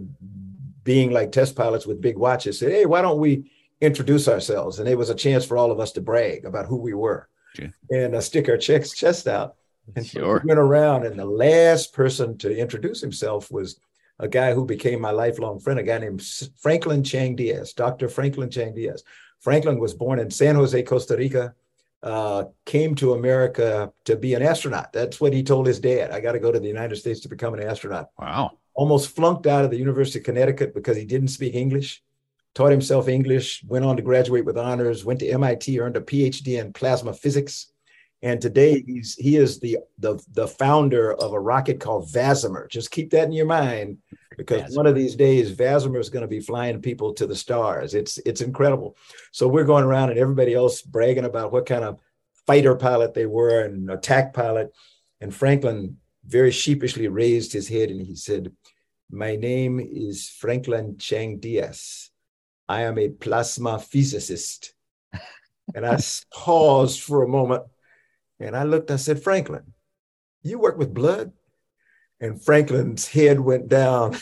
being like test pilots with big watches said, Hey, why don't we introduce ourselves? And it was a chance for all of us to brag about who we were Okay. and uh, stick our chest, chest out. And Sure. we went around, and the last person to introduce himself was a guy who became my lifelong friend, a guy named Franklin Chang Diaz, Dr. Franklin Chang Diaz. Franklin was born in San Jose, Costa Rica, uh, came to America to be an astronaut. That's what he told his dad. I got to go to the United States to become an astronaut Wow. Almost flunked out of the University of Connecticut because he didn't speak English, taught himself English, went on to graduate with honors, went to MIT, earned a PhD in plasma physics. And today he's he is the the, the founder of a rocket called VASIMR. Just keep that in your mind because one of these days VASIMR is going to be flying people to the stars. It's it's incredible. So we're going around and everybody else bragging about what kind of fighter pilot they were and attack pilot. And Franklin very sheepishly raised his head and he said, My name is Franklin Chang Diaz. I am a plasma physicist. and I paused for a moment and I looked, I said, Franklin, you work with blood? And Franklin's head went down.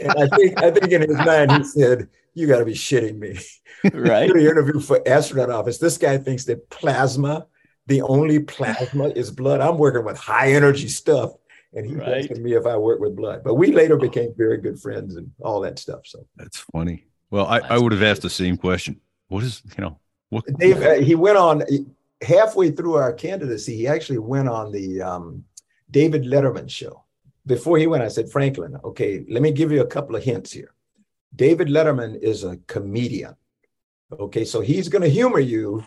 and I think I think in his mind he said, You gotta be shitting me Right. the interview for astronaut office. This guy thinks that plasma, the only plasma is blood. I'm working with high energy stuff. And he Right. asking me if I work with blood. But we later became very good friends and all that stuff. So That's funny. Well, I, I would have asked the same question. What is, you know, what? Dave, uh, he went on halfway through our candidacy, he actually went on the um, David Letterman show. Before he went, I said, Franklin, okay, let me give you a couple of hints here. David Letterman is a comedian. Okay, so he's going to humor you,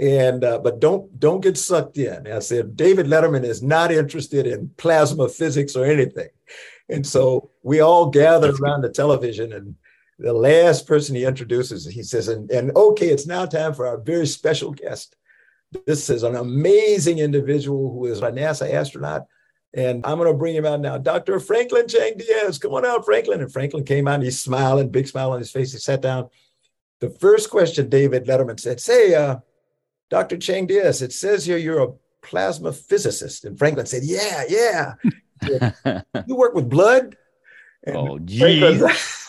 and uh, but don't don't get sucked in. I said David Letterman is not interested in plasma physics or anything, and so we all gathered around the television, and the last person he introduces, he says, and, and okay, it's now time for our very special guest. This is an amazing individual who is a NASA astronaut. And I'm going to bring him out now. Dr. Franklin Chang Diaz. Come on out, Franklin. And Franklin came out and he's smiling, big smile on his face. He sat down. The first question David Letterman said, Say, uh, Dr. Chang Diaz, it says here you're a plasma physicist. And Franklin said, Yeah, yeah. You work with blood? And oh, geez. Franklin's,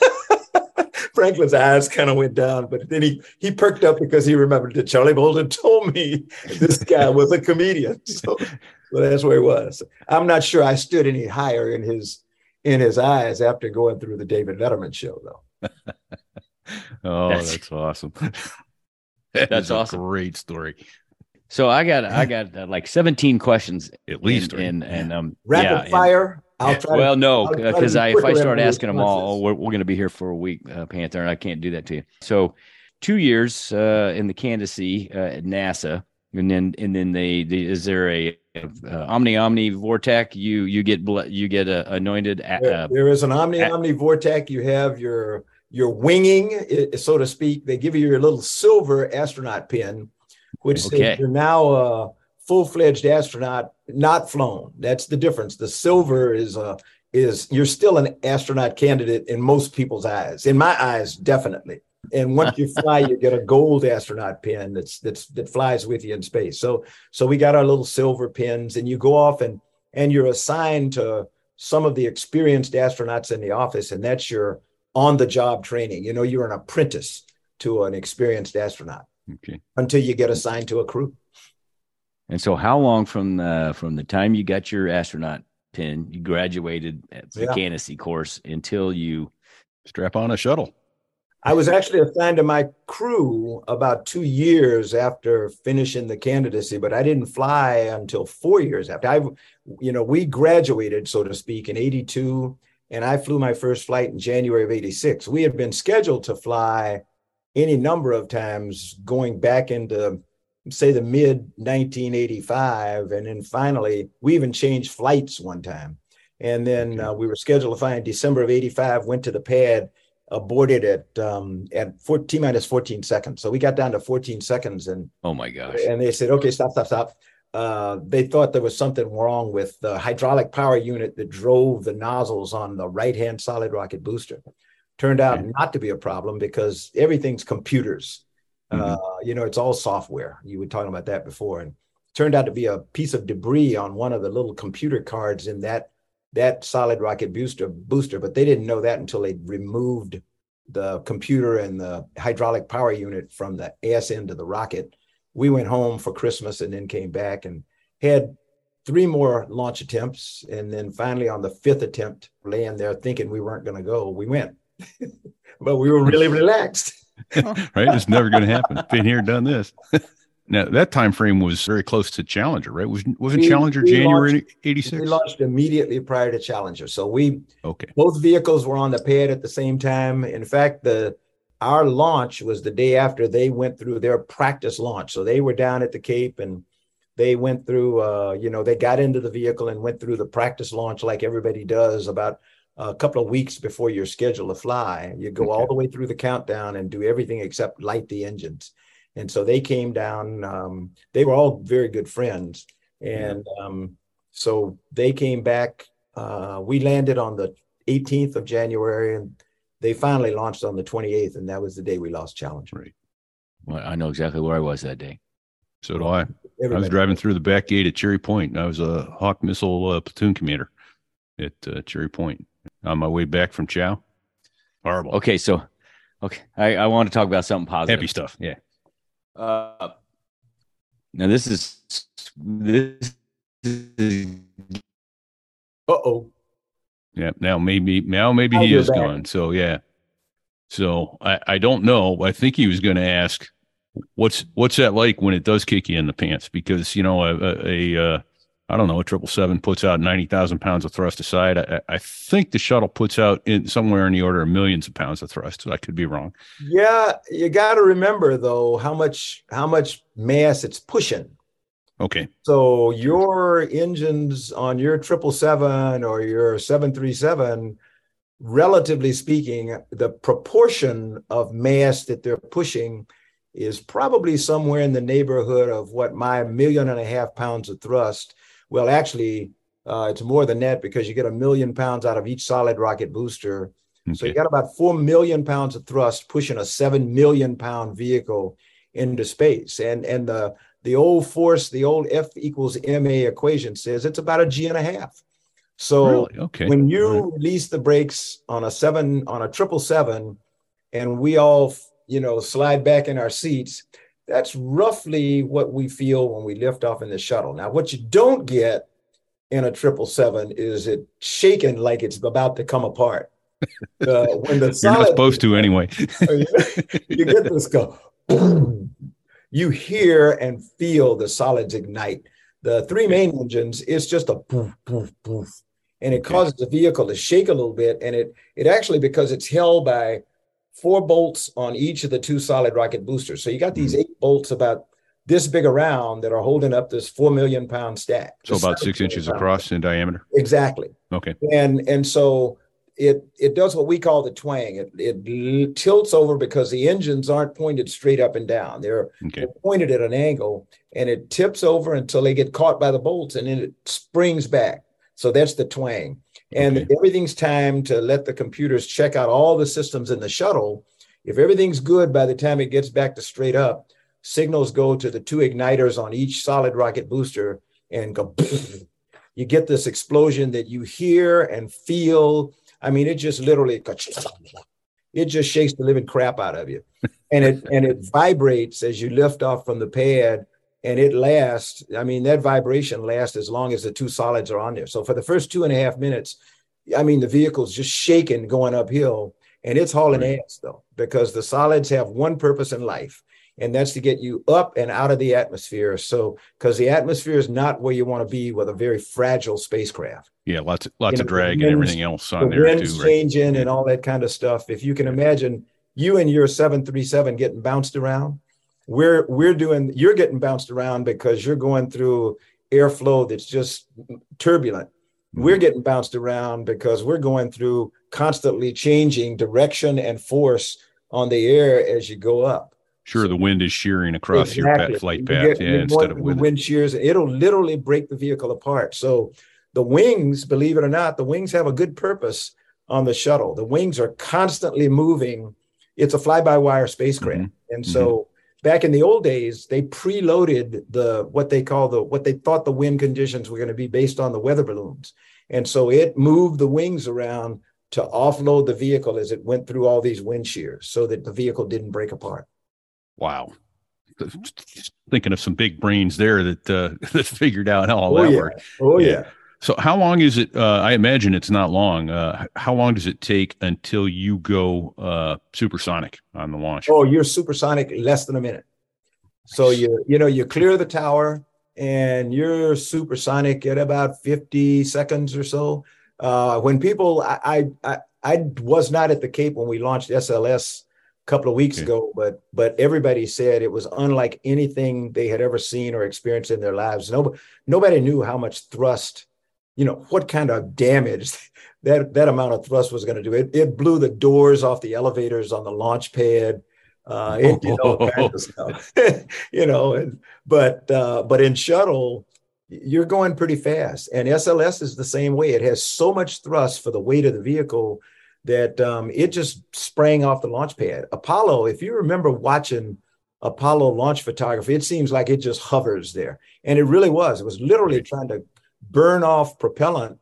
Franklin's eyes kind of went down, but then he he perked up because he remembered that Charlie Bolden told me this guy was a comedian. So, so that's where he was. I'm not sure I stood any higher in his in his eyes after going through the David Letterman show, though. Oh, That's- that's, awesome. That That's a awesome. Great story. So I got I got uh, like 17 questions At least. and and, and um Rapid yeah, and- fire. I'll try. well, no, I'll try to because I if I start asking them all, oh, we're, we're going to be here for a week, uh, Panther, and I can't do that to you. So, two years uh, in the candidacy uh, at NASA, and then and then they, they is there a uh, Omni Omni Vortec? You you get ble- you get uh, anointed. to. At, There- uh, there is an Omni Omni Vortec. You have your your winging, so to speak. They give you your little silver astronaut pin, which Okay. says you're now a full fledged astronaut, not flown. That's the difference. The silver is uh, is you're still an astronaut candidate in most people's eyes. In my eyes, definitely. And once you fly, you get a gold astronaut pin that's that's that flies with you in space. So so we got our little silver pins, and you go off and and you're assigned to some of the experienced astronauts in the office, and that's your on-the-job training. You know, you're an apprentice to an experienced astronaut Okay. until you get assigned to a crew. And so, how long from the from the time you got your astronaut pin, you graduated at the Yeah. candidacy course until you? Strap on a shuttle. I was actually assigned to my crew about two years after finishing the candidacy, but I didn't fly until four years after. I, you know, we graduated, so to speak, in '82, and I flew my first flight in January of '86. We had been scheduled to fly any number of times going back into, say, the mid 1985, and then finally we even changed flights one time, and then uh, we were scheduled to fly in December of '85. Went to the pad aborted at um, at 14 minus 14 seconds. So we got down to 14 seconds and Oh my gosh! and they said, okay, stop, stop, stop. Uh, they thought there was something wrong with the hydraulic power unit that drove the nozzles on the right hand solid rocket booster. Turned out Okay. not to be a problem because everything's computers. Mhm. Uh, you know, it's all software. You were talking about that before, and turned out to be a piece of debris on one of the little computer cards in that that solid rocket booster booster. But they didn't know that until they removed the computer and the hydraulic power unit from the ass end of the rocket. We went home for Christmas and then came back and had three more launch attempts. And then finally, on the fifth attempt, laying there thinking we weren't going to go, we went. but we were really relaxed. right? It's never going to happen. Been here, done this. now that time frame was very close to Challenger, right? Was wasn't We- Challenger we January eighty We launched immediately prior to Challenger. So we Okay, both vehicles were on the pad at the same time. In fact, the our launch was the day after they went through their practice launch. So they were down at the Cape and they went through uh, you know, they got into the vehicle and went through the practice launch like everybody does about a couple of weeks before you're scheduled to fly. You go all the way through the countdown and do everything except light the engines. And so they came down. Um, they were all very good friends. And um, so they came back. Uh, we landed on the 18th of January, and they finally launched on the 28th, and that was the day we lost Challenger. Well, I know exactly where I was that day. so do I. I was Everybody- driving through the back gate at Cherry Point. I was a Hawk missile uh, platoon commander at uh, Cherry Point on my way back from Chow. Horrible. Okay, so okay, I, I want to talk about something positive. Happy stuff. Yeah. Uh, now this is this is Uh-oh. Yeah. Now maybe now maybe Now he is back. gone. So yeah. So I, I don't know. I think he was going to ask, what's what's that like when it does kick you in the pants? Because you know a, a, a uh, I don't know a triple seven puts out ninety thousand pounds of thrust aside. I, I think the shuttle puts out in somewhere in the order of millions of pounds of thrust. So I could be wrong. Yeah, you got to remember though how much how much mass it's pushing. Okay. So your engines on your triple seven or your seven three seven, relatively speaking, the proportion of mass that they're pushing is probably somewhere in the neighborhood of what my million and a half pounds of thrust. Well, actually, uh, it's more than that because you get a million pounds out of each solid rocket booster. So you got about four million pounds of thrust pushing a seven million pound vehicle into space. And and the the old force, the old F equals ma equation says it's about a G and a half. So Really? Okay. when you right. release the brakes on a seven on a triple seven, and we all you know slide back in our seats, that's roughly what we feel when we lift off in the shuttle. Now, what you don't get in a triple seven is it shaking like it's about to come apart. Uh, when the You're not supposed to anyway. you get this go boom. You hear and feel the solids ignite. The three main engines, it's just a poof, poof, poof. And it causes the vehicle to shake a little bit. And it it actually, because it's held by four bolts on each of the two solid rocket boosters. So you got these mm. eight bolts about this big around that are holding up this four million pound stack. So about six inches across in diameter. Exactly Okay. and and so it it does what we call the twang. It it tilts over because the engines aren't pointed straight up and down. They're, Okay. they're pointed at an angle, and it tips over until they get caught by the bolts, and then it springs back. So that's the twang. And Okay. everything's timed to let the computers check out all the systems in the shuttle. If everything's good by the time it gets back to straight up, signals go to the two igniters on each solid rocket booster and go. You get this explosion that you hear and feel. I mean, it just literally it just shakes the living crap out of you, and it and it vibrates as you lift off from the pad, and it lasts. I mean, that vibration lasts as long as the two solids are on there. So for the first two and a half minutes, I mean, the vehicle's just shaking going uphill, and it's hauling right. ass though because the solids have one purpose in life, and that's to get you up and out of the atmosphere. So, because the atmosphere is not where you want to be with a very fragile spacecraft. Yeah, lots of lots you know, of drag winds, and everything else on the there winds too. changing right? and all that kind of stuff. If you can imagine you and your 737 getting bounced around, we're we're doing you're getting bounced around because you're going through airflow that's just turbulent. Mm-hmm. We're getting bounced around because we're going through constantly changing direction and force on the air as you go up. Sure, the wind is shearing across exactly. your flight path, you yeah, instead of with wind shears. It'll literally break the vehicle apart. So the wings, believe it or not, the wings have a good purpose on the shuttle. The wings are constantly moving. It's a fly-by-wire spacecraft, mm-hmm. and so mm-hmm. back in the old days, they preloaded the what they call the what they thought the wind conditions were going to be based on the weather balloons, and so it moved the wings around to offload the vehicle as it went through all these wind shears, so that the vehicle didn't break apart. Wow. Just Thinking of some big brains there that uh, that figured out how all oh, that yeah. worked. Oh yeah. yeah. So how long is it? Uh, I imagine it's not long. Uh, how long does it take until you go uh, supersonic on the launch? Oh, you're supersonic less than a minute. So you you know you clear the tower and you're supersonic at about 50 seconds or so. Uh, when people, I, I I was not at the Cape when we launched SLS couple of weeks okay. ago, but but everybody said it was unlike anything they had ever seen or experienced in their lives. Nobody nobody knew how much thrust, you know, what kind of damage that that amount of thrust was going to do. It it blew the doors off the elevators on the launch pad. Uh, it did all kinds of stuff, you know. And but uh, but in shuttle, you're going pretty fast, and SLS is the same way. It has so much thrust for the weight of the vehicle that um, it just sprang off the launch pad. Apollo, if you remember watching Apollo launch photography, it seems like it just hovers there. And it really was. It was literally trying to burn off propellant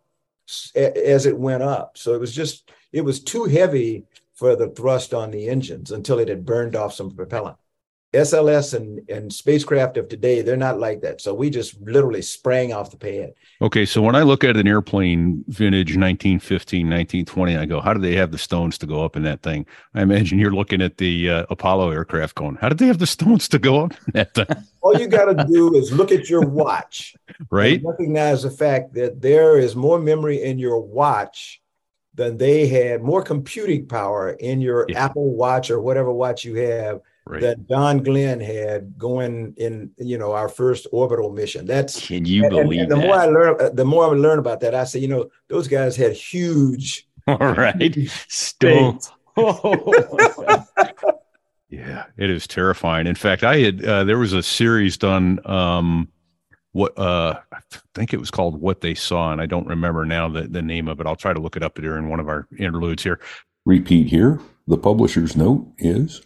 as it went up. So it was just, it was too heavy for the thrust on the engines until it had burned off some propellant. SLS and, and spacecraft of today, they're not like that. So we just literally sprang off the pad. Okay. So when I look at an airplane vintage 1915, 1920, I go, how do they have the stones to go up in that thing? I imagine you're looking at the uh, Apollo aircraft going, how did they have the stones to go up in that thing? All you got to do is look at your watch. right. recognize the fact that there is more memory in your watch than they had, more computing power in your yeah. Apple Watch or whatever watch you have right. that John Glenn had going in, you know, our first orbital mission. That's can you and, believe? And the that? more I learn, uh, the more I learn about that, I say, you know, those guys had huge. All right, still. yeah, it is terrifying. In fact, I had uh, there was a series done. Um, what uh, I think it was called "What They Saw," and I don't remember now the, the name of it. I'll try to look it up during one of our interludes here. Repeat here. The publisher's note is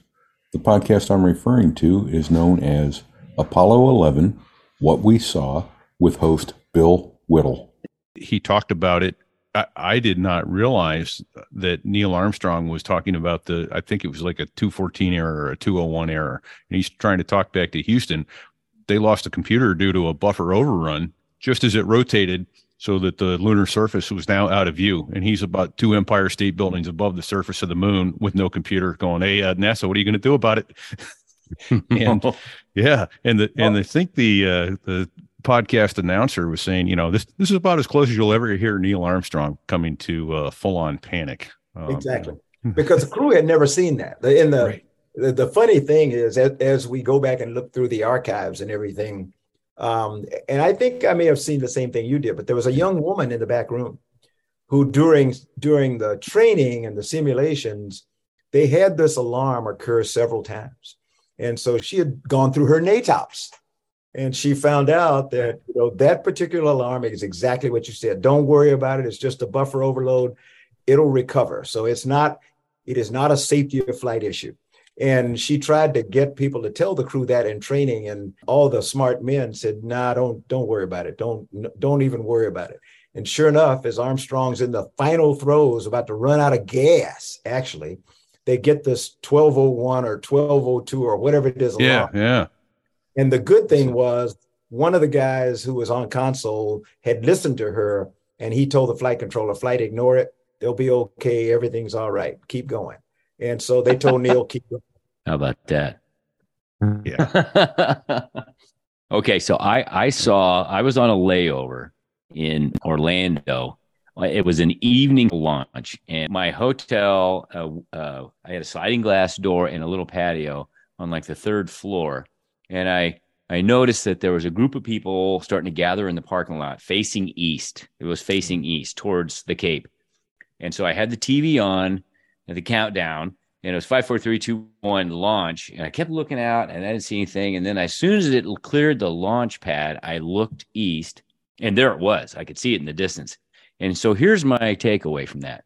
the podcast I'm referring to is known as Apollo 11 What We Saw with host Bill Whittle. He talked about it. I, I, did not realize that Neil Armstrong was talking about the, I think it was like a 214 error or a 201 error. And he's trying to talk back to Houston. They lost a computer due to a buffer overrun just as it rotated so that the lunar surface was now out of view. And he's about two Empire State Buildings above the surface of the moon with no computer going, Hey, uh, NASA, what are you going to do about it? and yeah. And the, and I think the, uh, the podcast announcer was saying, you know, this, this is about as close as you'll ever hear Neil Armstrong coming to uh, full on panic. Um, exactly. because the crew had never seen that in the, right. the, the funny thing is as, as we go back and look through the archives and everything, um, and I think I may have seen the same thing you did, but there was a young woman in the back room who during during the training and the simulations, they had this alarm occur several times. And so she had gone through her NATOPS and she found out that you know that particular alarm is exactly what you said. Don't worry about it. It's just a buffer overload. It'll recover. So it's not it is not a safety of flight issue. And she tried to get people to tell the crew that in training, and all the smart men said, "Nah, don't don't worry about it. Don't don't even worry about it." And sure enough, as Armstrong's in the final throes, about to run out of gas, actually, they get this 1201 or 1202 or whatever it is. Yeah, yeah. And the good thing was one of the guys who was on console had listened to her and he told the flight controller, flight, ignore it. They'll be okay. Everything's all right. Keep going. And so they told Neil, keep going. How about that? Yeah. okay, so I I saw I was on a layover in Orlando. It was an evening launch, and my hotel uh, uh, I had a sliding glass door and a little patio on like the third floor, and I I noticed that there was a group of people starting to gather in the parking lot facing east. It was facing east towards the Cape. And so I had the TV on at the countdown and it was five, four, three, two, one launch. And I kept looking out and I didn't see anything. And then as soon as it cleared the launch pad, I looked east and there it was. I could see it in the distance. And so here's my takeaway from that.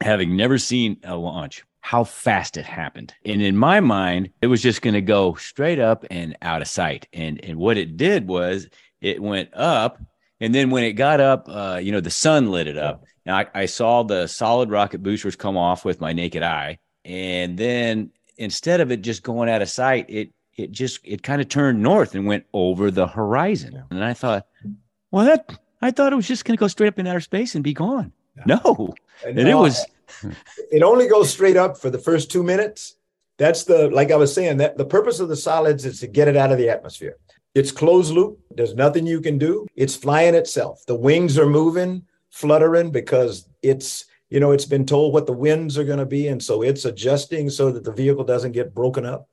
Having never seen a launch, how fast it happened. And in my mind, it was just going to go straight up and out of sight. And and what it did was it went up, and then when it got up, uh, you know, the sun lit it up. Now I, I saw the solid rocket boosters come off with my naked eye, and then instead of it just going out of sight, it it just it kind of turned north and went over the horizon. And I thought, well, that I thought it was just going to go straight up in outer space and be gone. No, and it was it only goes straight up for the first two minutes. That's the like I was saying that the purpose of the solids is to get it out of the atmosphere. It's closed loop. There's nothing you can do. It's flying itself. The wings are moving, fluttering because it's you know it's been told what the winds are going to be, and so it's adjusting so that the vehicle doesn't get broken up.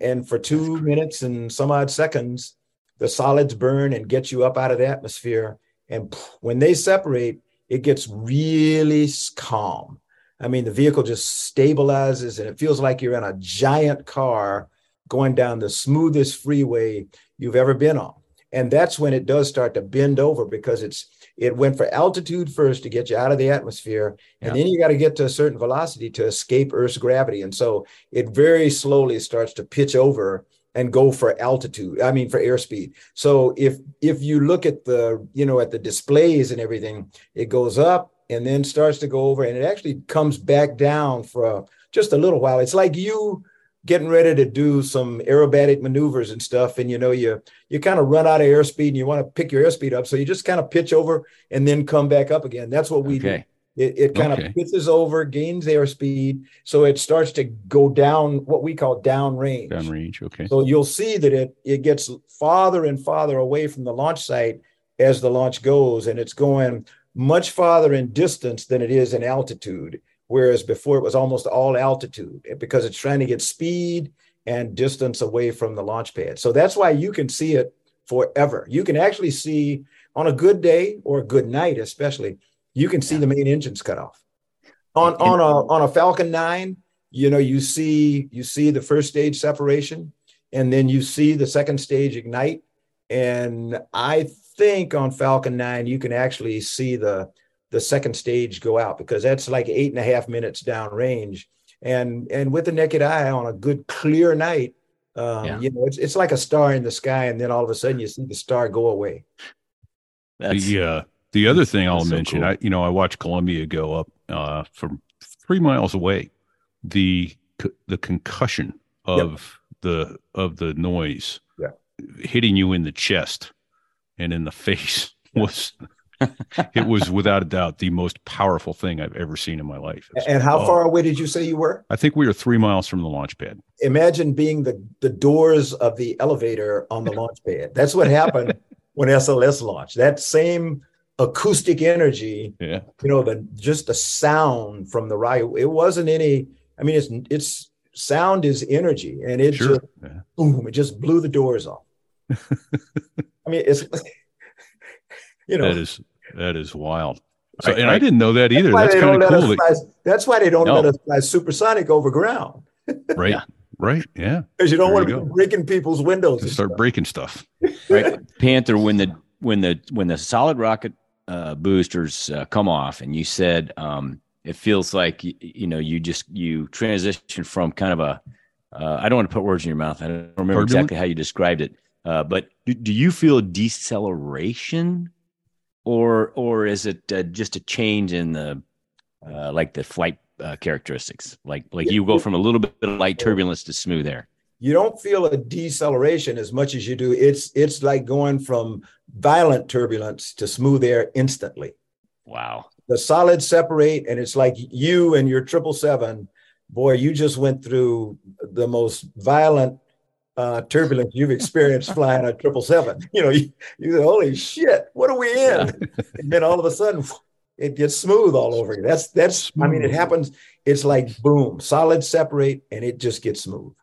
And for two minutes and some odd seconds, the solids burn and get you up out of the atmosphere. And when they separate, it gets really calm. I mean, the vehicle just stabilizes and it feels like you're in a giant car going down the smoothest freeway you've ever been on. And that's when it does start to bend over because it's it went for altitude first to get you out of the atmosphere, and then you got to get to a certain velocity to escape Earth's gravity. And so it very slowly starts to pitch over and go for altitude i mean for airspeed so if if you look at the you know at the displays and everything it goes up and then starts to go over and it actually comes back down for just a little while. It's like you getting ready to do some aerobatic maneuvers and stuff and you know you you kind of run out of airspeed and you want to pick your airspeed up so you just kind of pitch over and then come back up again. That's what we okay. do it, it kind okay. of pitches over gains airspeed so it starts to go down what we call down range down range okay. So you'll see that it it gets farther and farther away from the launch site as the launch goes and it's going much farther in distance than it is in altitude, whereas before it was almost all altitude eh, because it's trying to get speed and distance away from the launch pad. So that's why you can see it forever. You can actually see on a good day or a good night, especially, you can see the main engines cut off. On on a on a Falcon 9, you know, you see you see the first stage separation and then you see the second stage ignite. And I think on Falcon 9, you can actually see the the second stage go out because that's like eight and a half minutes downrange. And and with the naked eye on a good clear night, um, yeah. you know, it's it's like a star in the sky, and then all of a sudden you see the star go away. That's, the uh, the other thing I'll mention, cool. I you know, I watched Columbia go up uh, from three miles away. The the concussion of yep. the of the noise yeah. hitting you in the chest and in the face was it was without a doubt the most powerful thing I've ever seen in my life. And how oh, far away did you say you were? I think we were three miles from the launch pad. Imagine being the, the doors of the elevator on the launch pad. That's what happened when SLS launched. That same acoustic energy, yeah. you know, the just the sound from the ride. It wasn't any, I mean, it's it's sound is energy and it sure. just yeah. boom, it just blew the doors off. I mean, it's you know that is that is wild. So, right, and right. I didn't know that either. That's, that's kind of cool. Fly, that's why they don't no. let us fly supersonic over ground. right. Yeah. Right. Yeah. Because you don't there want to be breaking people's windows. To start stuff. breaking stuff. Right. Panther, when the when the when the solid rocket uh, boosters uh, come off, and you said um, it feels like you, you know you just you transition from kind of a uh, I don't want to put words in your mouth. I don't remember Turbulent? exactly how you described it. Uh, but do, do you feel deceleration, or or is it uh, just a change in the uh, like the flight uh, characteristics? Like like you go from a little bit of light turbulence to smooth air. You don't feel a deceleration as much as you do. It's it's like going from violent turbulence to smooth air instantly. Wow. The solids separate, and it's like you and your triple seven. Boy, you just went through the most violent uh, turbulence you've experienced flying a triple seven. You know, you, you go, holy shit, what are we in? and then all of a sudden, it gets smooth all over you. That's that's. I mean, it happens. It's like boom, solids separate, and it just gets smooth.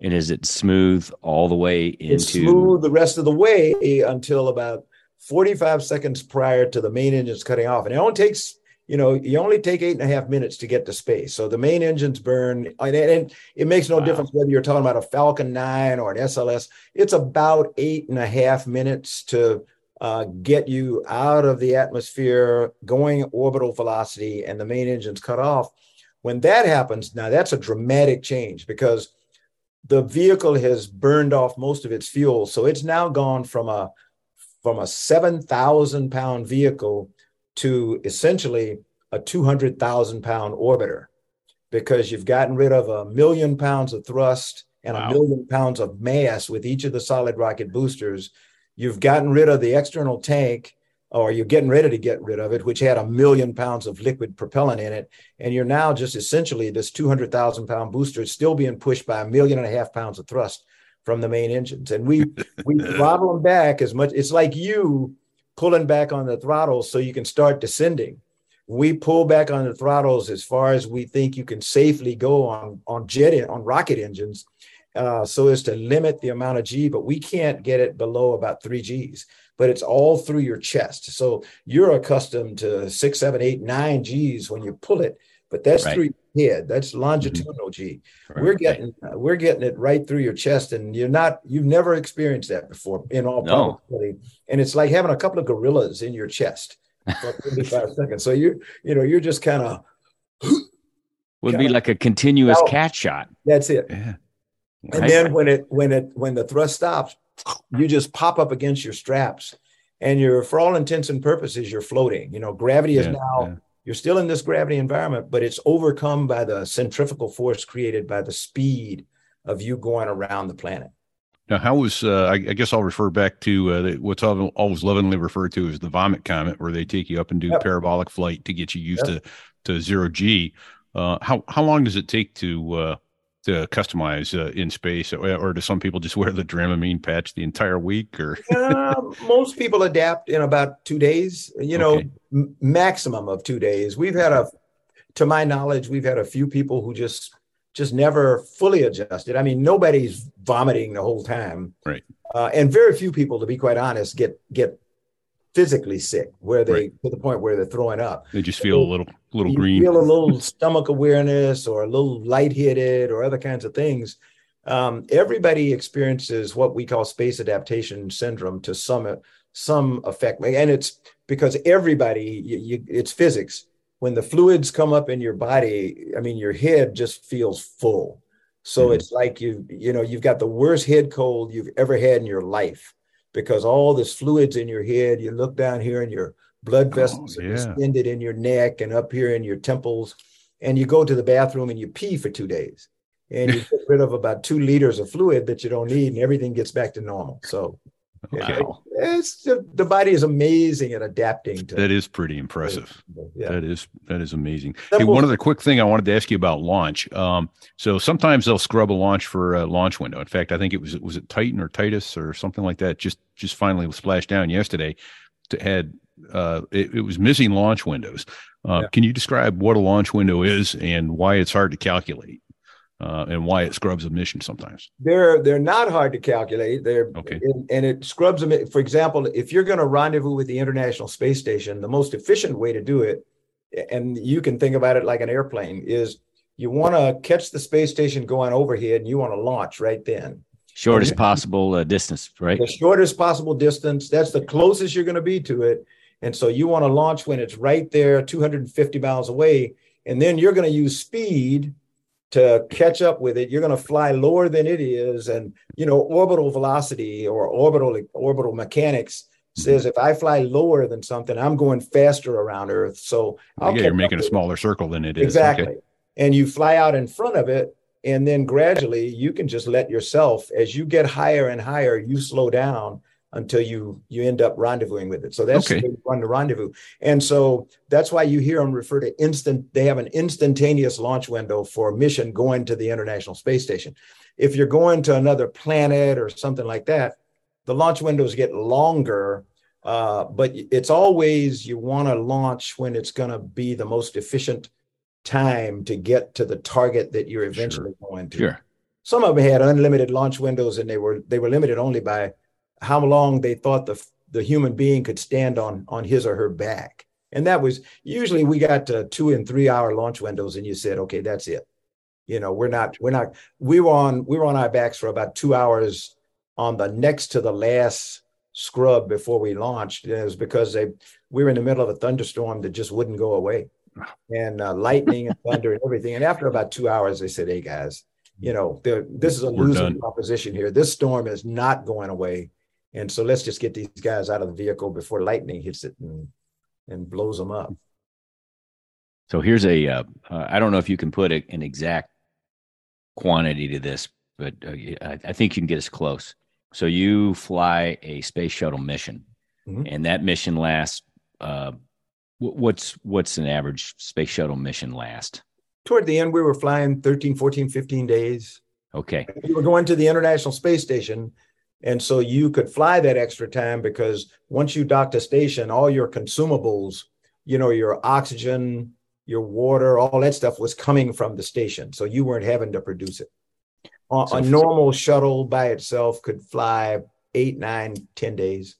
And is it smooth all the way into? It's smooth the rest of the way until about 45 seconds prior to the main engines cutting off. And it only takes, you know, you only take eight and a half minutes to get to space. So the main engines burn, and, and it makes no Wow. difference whether you're talking about a Falcon 9 or an SLS. It's about eight and a half minutes to uh, get you out of the atmosphere, going orbital velocity, and the main engines cut off. When that happens, now that's a dramatic change because the vehicle has burned off most of its fuel. So it's now gone from a from a 7,000 pound vehicle to essentially a 200,000 pound orbiter because you've gotten rid of a million pounds of thrust and Wow. a million pounds of mass with each of the solid rocket boosters. You've gotten rid of the external tank, or you're getting ready to get rid of it, which had a million pounds of liquid propellant in it. And you're now just essentially this 200,000 pound booster is still being pushed by a million and a half pounds of thrust from the main engines. And we we throttle them back as much. It's like you pulling back on the throttles so you can start descending. We pull back on the throttles as far as we think you can safely go on on jet on rocket engines, uh, so as to limit the amount of G. But we can't get it below about three Gs. But it's all through your chest, so you're accustomed to six, seven, eight, nine Gs when you pull it. But that's Right. through head. That's longitudinal G we're getting uh, we're getting it right through your chest and you're not you've never experienced that before in all No. probability and it's like having a couple of gorillas in your chest for 35 seconds so you you know you're just kind of would be kinda- like a continuous cat shot. that's it Yeah. and then when it when it when the thrust stops you just pop up against your straps and you're for all intents and purposes you're floating you know gravity is Yeah, now yeah. You're still in this gravity environment but it's overcome by the centrifugal force created by the speed of you going around the planet Now, how was uh, I, I guess I'll refer back to uh, what's always lovingly referred to as the vomit comet, where they take you up and do Yep. parabolic flight to get you used Yep. to to zero g. Uh, how how long does it take to uh, to customize uh, in space, or, or do some people just wear the Dramamine patch the entire week? Or Uh, most people adapt in about two days, you know, Okay. m- maximum of two days. We've had a, to my knowledge, we've had a few people who just just never fully adjusted. I mean, nobody's vomiting the whole time, Right. Uh, and very few people, to be quite honest, get get physically sick where they Right. to the point where they're throwing up. they just feel a little little you green. feel a little stomach awareness or a little lightheaded or other kinds of things. Um, everybody experiences what we call space adaptation syndrome to some some effect, and it's because everybody you, you, it's physics. When the fluids come up in your body, I mean, your head just feels full. So Mhm. it's like you you know you've got the worst head cold you've ever had in your life because all this fluids in your head. You look down here and your blood oh, vessels are yeah. distended in your neck and up here in your temples, and you go to the bathroom and you pee for two days, and you get rid of about two liters of fluid that you don't need, and everything gets back to normal. So Wow. it's the, the body is amazing at adapting to That is pretty impressive. yeah. That is that is amazing. Hey, Simple- one other quick thing I wanted to ask you about launch. Um, so sometimes they'll scrub a launch for a launch window. In fact, I think it was was it Titan or Titus or something like that. Just just finally splashed down yesterday. To had uh, it, it was missing launch windows. Uh, Yeah. Can you describe what a launch window is and why it's hard to calculate, uh, and why it scrubs a mission sometimes? They're they're not hard to calculate. They're Okay. and, and it scrubs them. For example, if you're going to rendezvous with the International Space Station, the most efficient way to do it, and you can think about it like an airplane, is you want to catch the space station going overhead, and you want to launch right then. Shortest possible uh, distance, right? The shortest possible distance. That's the closest you're going to be to it, and so you want to launch when it's right there, 250 miles away, and then you're going to use speed to catch up with it, you're going to fly lower than it is. And, you know, orbital velocity or orbital orbital mechanics says if I fly lower than something, I'm going faster around Earth. So I'll yeah, you're making a smaller circle than it is. Exactly. Okay. And you fly out in front of it. And then gradually you can just let yourself, as you get higher and higher, you slow down until you you end up rendezvousing with it. So that's okay. run the rendezvous. And so that's why you hear them refer to instant, they have an instantaneous launch window for a mission going to the International Space Station. If you're going to another planet or something like that, the launch windows get longer, uh, but it's always you want to launch when it's going to be the most efficient time to get to the target that you're eventually sure. going to. Sure. Some of them had unlimited launch windows, and they were they were limited only by how long they thought the the human being could stand on on his or her back. And that was usually we got to two and three hour launch windows, and you said, okay, that's it. You know, we're not we're not we were on we were on our backs for about two hours on the next to the last scrub before we launched. it was because they we were in the middle of a thunderstorm that just wouldn't go away, and uh, lightning and thunder and everything. And after about two hours, they said, "Hey guys, you know, this is a We're losing done. proposition here. This storm is not going away, and so let's just get these guys out of the vehicle before lightning hits it and and blows them up." So here's a. Uh, uh, I don't know if you can put a, an exact quantity to this, but uh, I, I think you can get us close. So you fly a space shuttle mission, Mhm. and that mission lasts. Uh, wh- what's what's an average space shuttle mission last? Toward the end, we were flying 13, 14, 15 days. Okay, We were going to the International Space Station. And so you could fly that extra time because once you docked a station, all your consumables, you know, your oxygen, your water, all that stuff was coming from the station. So you weren't having to produce it. A, So a normal shuttle by itself could fly eight, nine, ten days.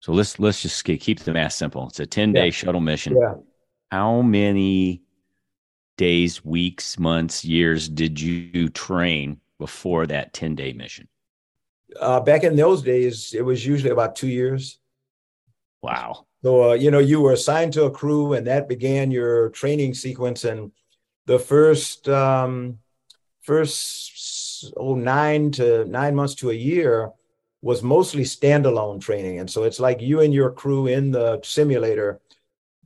so let's let's just keep the math simple. It's a ten day Yeah. shuttle mission. Yeah. How many days, weeks, months, years did you train before that ten day mission? Uh, back in those days, it was usually about two years. Wow. So, uh, you know, you were assigned to a crew and that began your training sequence. And the first, um, first oh, nine to nine months to a year was mostly standalone training. And so it's like you and your crew in the simulator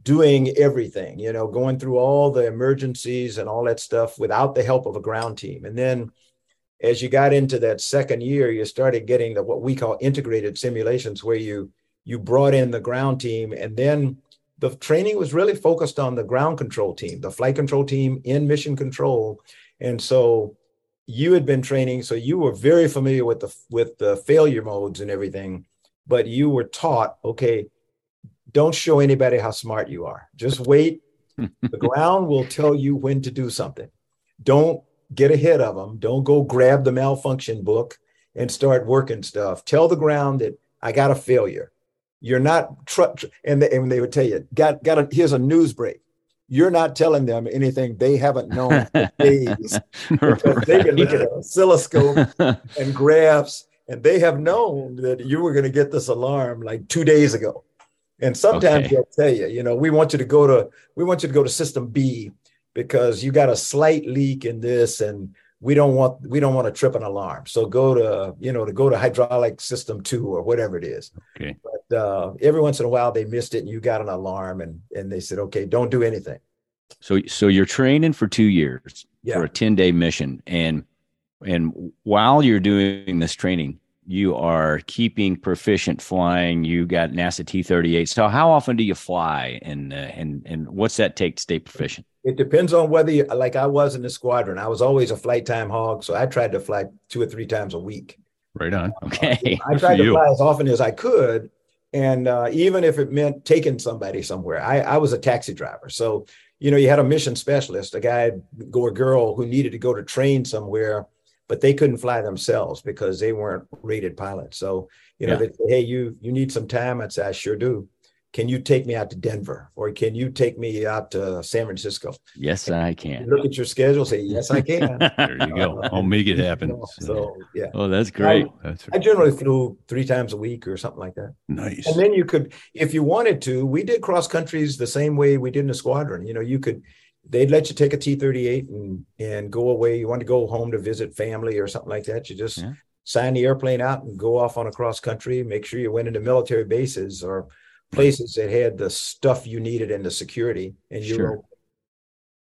doing everything, you know, going through all the emergencies and all that stuff without the help of a ground team. And then as you got into that second year, you started getting the what we call integrated simulations, where you you brought in the ground team, and then the training was really focused on the ground control team, the flight control team in mission control, and so you had been training, so you were very familiar with the with the failure modes and everything, but you were taught, okay, don't show anybody how smart you are. Just wait. the ground will tell you when to do something. Don't get ahead of them. Don't go grab the malfunction book and start working stuff. Tell the ground that I got a failure. You're not, tr- tr- and, they, and they would tell you, got, got a, here's a news break. You're not telling them anything they haven't known for days. Because they can look at an oscilloscope and graphs, and they have known that you were going to get this alarm like two days ago. And sometimes Okay. they'll tell you, you know, we want you to go to, we want you to go to system B because you got a slight leak in this and we don't want we don't want to trip an alarm so go to you know to go to hydraulic system two or whatever it is Okay. but uh, every once in a while they missed it and you got an alarm and and they said okay don't do anything So so you're training for two years Yeah. for a 10 day mission. And and while you're doing this training, you are keeping proficient flying. You got NASA T thirty eight. So how often do you fly and uh, and and what's that take to stay proficient? It depends on whether you like i was in the squadron i was always a flight time hog so i tried to fly two or three times a week Right on. Okay. I tried to fly as often as I could. And uh, even if it meant taking somebody somewhere, I, I was a taxi driver. So, you know, you had a mission specialist, a guy or girl who needed to go to train somewhere, but they couldn't fly themselves because they weren't rated pilots. So, you know, Yeah. they'd say, hey, you you need some time. I'd say, I sure do. Can you take me out to Denver or can you take me out to San Francisco? Yes, I can. Look at your schedule, say, yes, I can. There you go. Uh, I'll make it happen. So, yeah. oh, that's great. That's I generally flew three times a week or something like that. nice. And then you could, if you wanted to, we did cross countries the same way we did in the squadron. You know, you could they'd let you take a T-38 and and go away. You want to go home to visit family or something like that. You just Yeah. sign the airplane out and go off on a cross country. Make sure you went into military bases or places that had the stuff you needed and the security. And you Sure. were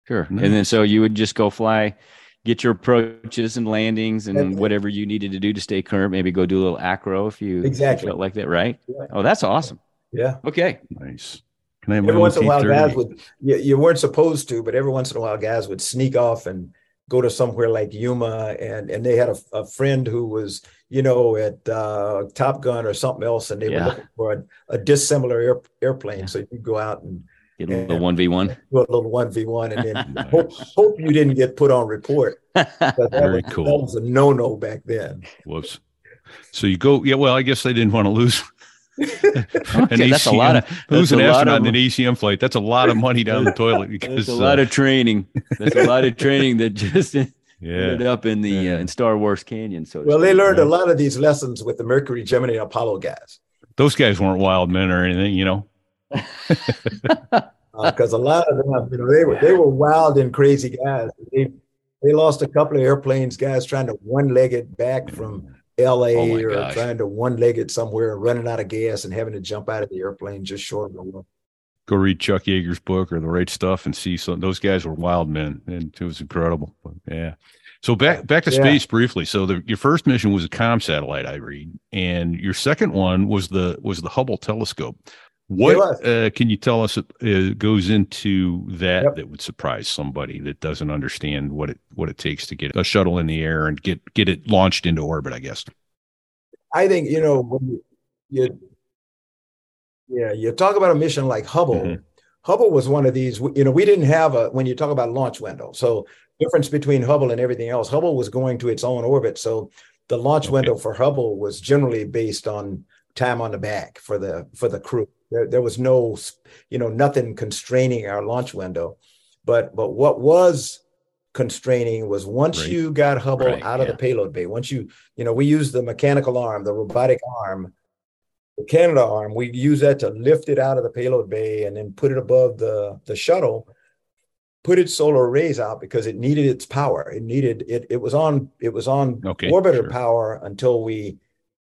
Sure. Nice. And then so you would just go fly, get your approaches and landings and That's whatever you needed to do to stay current. Maybe go do a little acro if you, Exactly. felt like that, right? Yeah. Oh, that's awesome. yeah. Okay. Nice. Can I have my Every once in a while, guys would you, you weren't supposed to, but every once in a while, guys would sneak off and go to somewhere like Yuma, and and they had a, a friend who was you know at uh, Top Gun or something else, and they Yeah. were looking for a, a dissimilar air, airplane. Yeah. So you go out and Get a little one v one. do a little one v one, and then hope hope you didn't get put on report. But that Very was, cool. That was a no no back then. Whoops. So you go, yeah. Well, I guess they didn't want to lose. Okay, that's a lot of lose that's an astronaut of- in an ECM flight. That's a lot of money down the toilet because That's a lot uh, of training. That's a lot of training that just ended yeah. up in the Yeah. uh, in Star Wars Canyon. So Well, they speak. learned a lot of these lessons with the Mercury, Gemini, and Apollo guys. Those guys weren't wild men or anything, you know. because Uh, a lot of them, you know, they were they were wild and crazy guys. They they lost a couple of airplanes, guys trying to one leg it back from L.A. Oh or gosh. trying to one leg it somewhere, running out of gas and having to jump out of the airplane just short of the wall. Go read Chuck Yeager's book or the right stuff and see some. Those guys were wild men, and it was incredible. But, yeah. So back back to Yeah. space briefly. So the, your first mission was a com satellite, I read, and your second one was the was the Hubble telescope. What uh, can you tell us uh, goes into that Yep. that would surprise somebody that doesn't understand what it what it takes to get a shuttle in the air and get get it launched into orbit? I guess. I think you know when you, you yeah you talk about a mission like Hubble. Mhm. Hubble was one of these. You know, we didn't have a when you talk about launch window. So difference between Hubble and everything else. Hubble was going to its own orbit, so the launch Okay. window for Hubble was generally based on time on the back for the for the crew. There, there was no, you know, nothing constraining our launch window. But but what was constraining was once Right. you got Hubble Right, out of yeah. the payload bay, once you you know we use the mechanical arm, the robotic arm, Canadarm. We use that to lift it out of the payload bay and then put it above the the shuttle. Put its solar arrays out because it needed its power. It needed it. It was on. It was on Okay, orbiter sure. power until we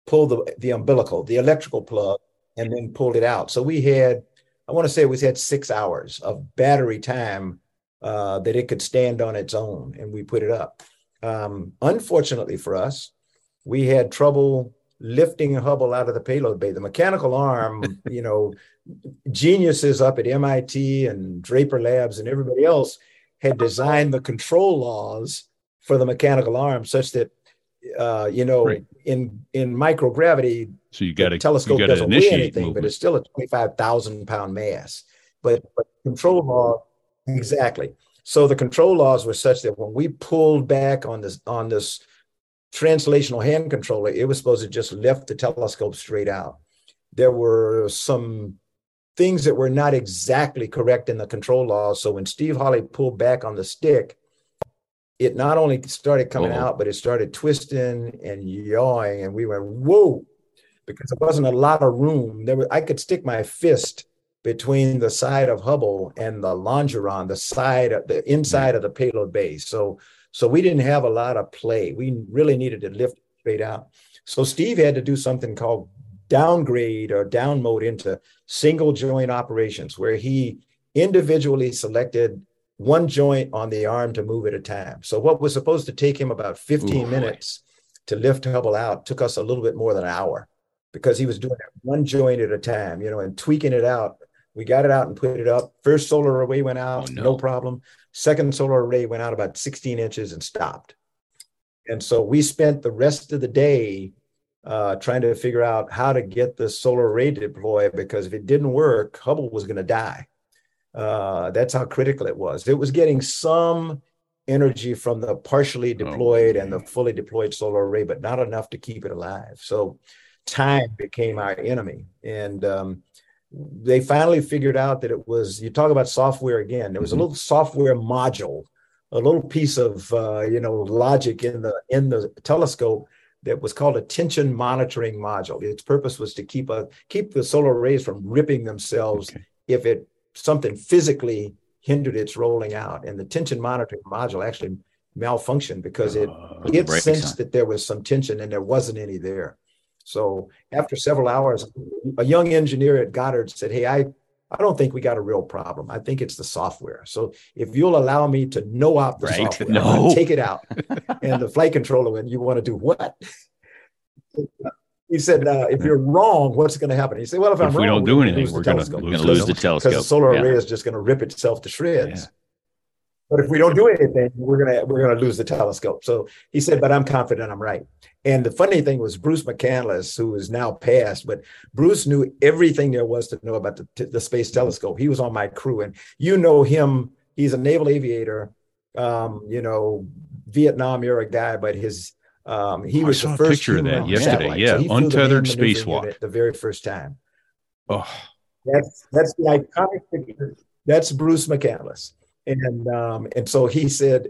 pulled the the umbilical, the electrical plug, and then pulled it out. So we had, I want to say, we had six hours of battery time uh, that it could stand on its own, and we put it up. Um, unfortunately for us, we had trouble lifting Hubble out of the payload bay. The mechanical arm, you know, geniuses up at MIT and Draper Labs and everybody else had designed the control laws for the mechanical arm such that, uh, you know, Right. in in microgravity, So you got to telescope got to doesn't weigh anything, but it's still a 25,000 pound mass. But, but control law, exactly. So the control laws were such that when we pulled back on this on this translational hand controller, it was supposed to just lift the telescope straight out. There were some things that were not exactly correct in the control laws. So when Steve Hawley pulled back on the stick, it not only started coming Uh-oh. out, but it started twisting and yawing, and we went whoa, because there wasn't a lot of room. There was I could stick my fist between the side of Hubble and the longeron, the side of the inside mm. of the payload base. So so we didn't have a lot of play. We really needed to lift straight out. So Steve had to do something called downgrade or down mode into single joint operations, where he individually selected one joint on the arm to move at a time. So what was supposed to take him about 15 Ooh, minutes to lift Hubble out took us a little bit more than an hour because he was doing it one joint at a time, you know, and tweaking it out. We got it out and put it up. First solar array went out, Oh, no. no. problem. Second solar array went out about 16 inches and stopped. And so we spent the rest of the day uh, trying to figure out how to get the solar array to deploy because if it didn't work, Hubble was going to die. Uh, that's how critical it was. It was getting some energy from the partially deployed and the fully deployed solar array, but not enough to keep it alive. So time became our enemy. And um, they finally figured out that it was, you talk about software again, there was a little software module, a little piece of, uh, you know, logic in the, in the telescope that was called a tension monitoring module. Its purpose was to keep a, keep the solar rays from ripping themselves Okay. if it something physically hindered its rolling out. And the tension monitoring module actually malfunctioned because it, Oh, it sensed on. that there was some tension and there wasn't any there. So after several hours, a young engineer at Goddard said, Hey, I, I don't think we got a real problem. I think it's the software. So if you'll allow me to no op the Right. software, No. take it out. and the flight controller went, You want to do what? He said, uh, if you're wrong, what's going to happen? He said, well, if If I'm wrong, we wrong, don't do anything, we're gonna anything, lose the telescope. Because the solar Yeah. array is just going to rip itself to shreds. But if we don't do anything, we're gonna we're gonna lose the telescope. So he said, but I'm confident I'm right. And the funny thing was Bruce McCandless, who is now passed, but Bruce knew everything there was to know about the, the space telescope. He was on my crew, and you know him. He's a naval aviator, um, you know, Vietnam era guy, but his um, he Oh, I was saw the a first picture of that yesterday. satellite. Yeah, the untethered spacewalk. The very first time. Oh, That's that's the iconic picture. That's Bruce McCandless. And um, and so he said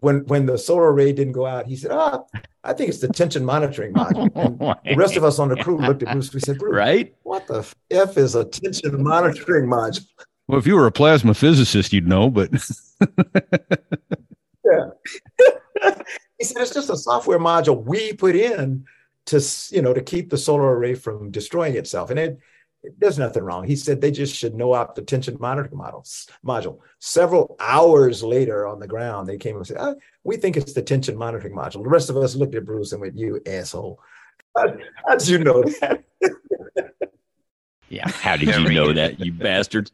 when when the solar array didn't go out, he said, Ah, I think it's the tension monitoring module. And the rest of us on the crew looked at Bruce. We said, Bruce, right? what the F is a tension monitoring module? well, if you were a plasma physicist, you'd know, but yeah, He said it's just a software module we put in to you know to keep the solar array from destroying itself. And it, it- there's nothing wrong. He said they just should know out the tension monitoring models module. Several hours later on the ground, they came and said, "Ah, "We think it's the tension monitoring module." The rest of us looked at Bruce and went, "You asshole! How, how did you know that?" Yeah. How did you know that, you bastard?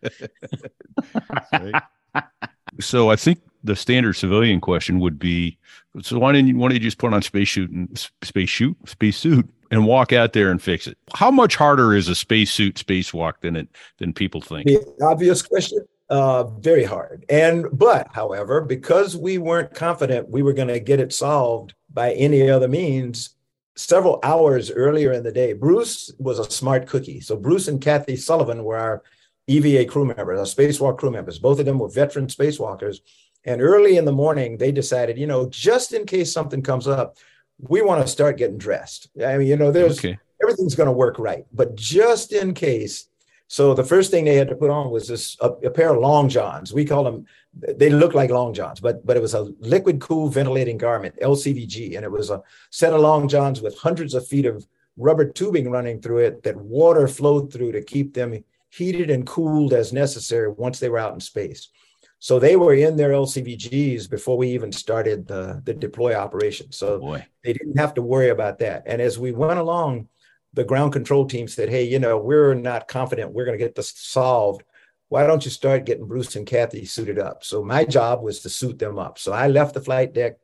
so I think the standard civilian question would be: So why didn't you, why don't you just put on space suit and space shoot space suit and walk out there and fix it? How much harder is a space suit spacewalk than it than people think? The obvious question, uh, very hard. And but, however, because we weren't confident we were going to get it solved by any other means, several hours earlier in the day, Bruce was a smart cookie. So Bruce and Kathy Sullivan were our EVA crew members, our spacewalk crew members. Both of them were veteran spacewalkers. And early in the morning, they decided, you know, just in case something comes up, we want to start getting dressed. I mean, you know, there's Okay. everything's going to work right. But just in case, so the first thing they had to put on was this a, a pair of long johns. We call them. They look like long johns, but but it was a liquid cool ventilating garment, LCVG, and it was a set of long johns with hundreds of feet of rubber tubing running through it that water flowed through to keep them heated and cooled as necessary once they were out in space. So they were in their LCVGs before we even started the, the deploy operation. So oh, Boy. they didn't have to worry about that. And as we went along, the ground control team said, Hey, you know, we're not confident we're going to get this solved. Why don't you start getting Bruce and Kathy suited up? So my job was to suit them up. So I left the flight deck,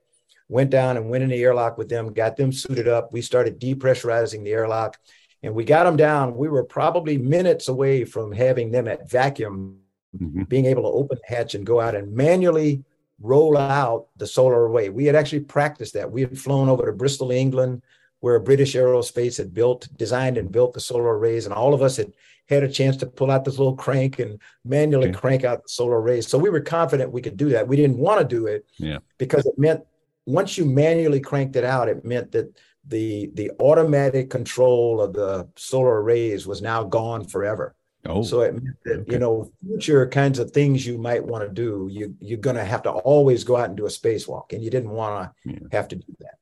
went down and went in the airlock with them, got them suited up. We started depressurizing the airlock and we got them down. We were probably minutes away from having them at vacuum Mhm. being able to open the hatch and go out and manually roll out the solar array. We had actually practiced that. We had flown over to Bristol, England, where British Aerospace had built, designed, and built the solar arrays, and all of us had had a chance to pull out this little crank and manually crank out the solar arrays. So we were confident we could do that. We didn't want to do it Yeah. because it meant once you manually cranked it out, it meant that the the automatic control of the solar arrays was now gone forever. Oh, So it meant that, okay. you know, future kinds of things you might want to do, you, you're going to have to always go out and do a spacewalk. And you didn't want to Yeah. have to do that.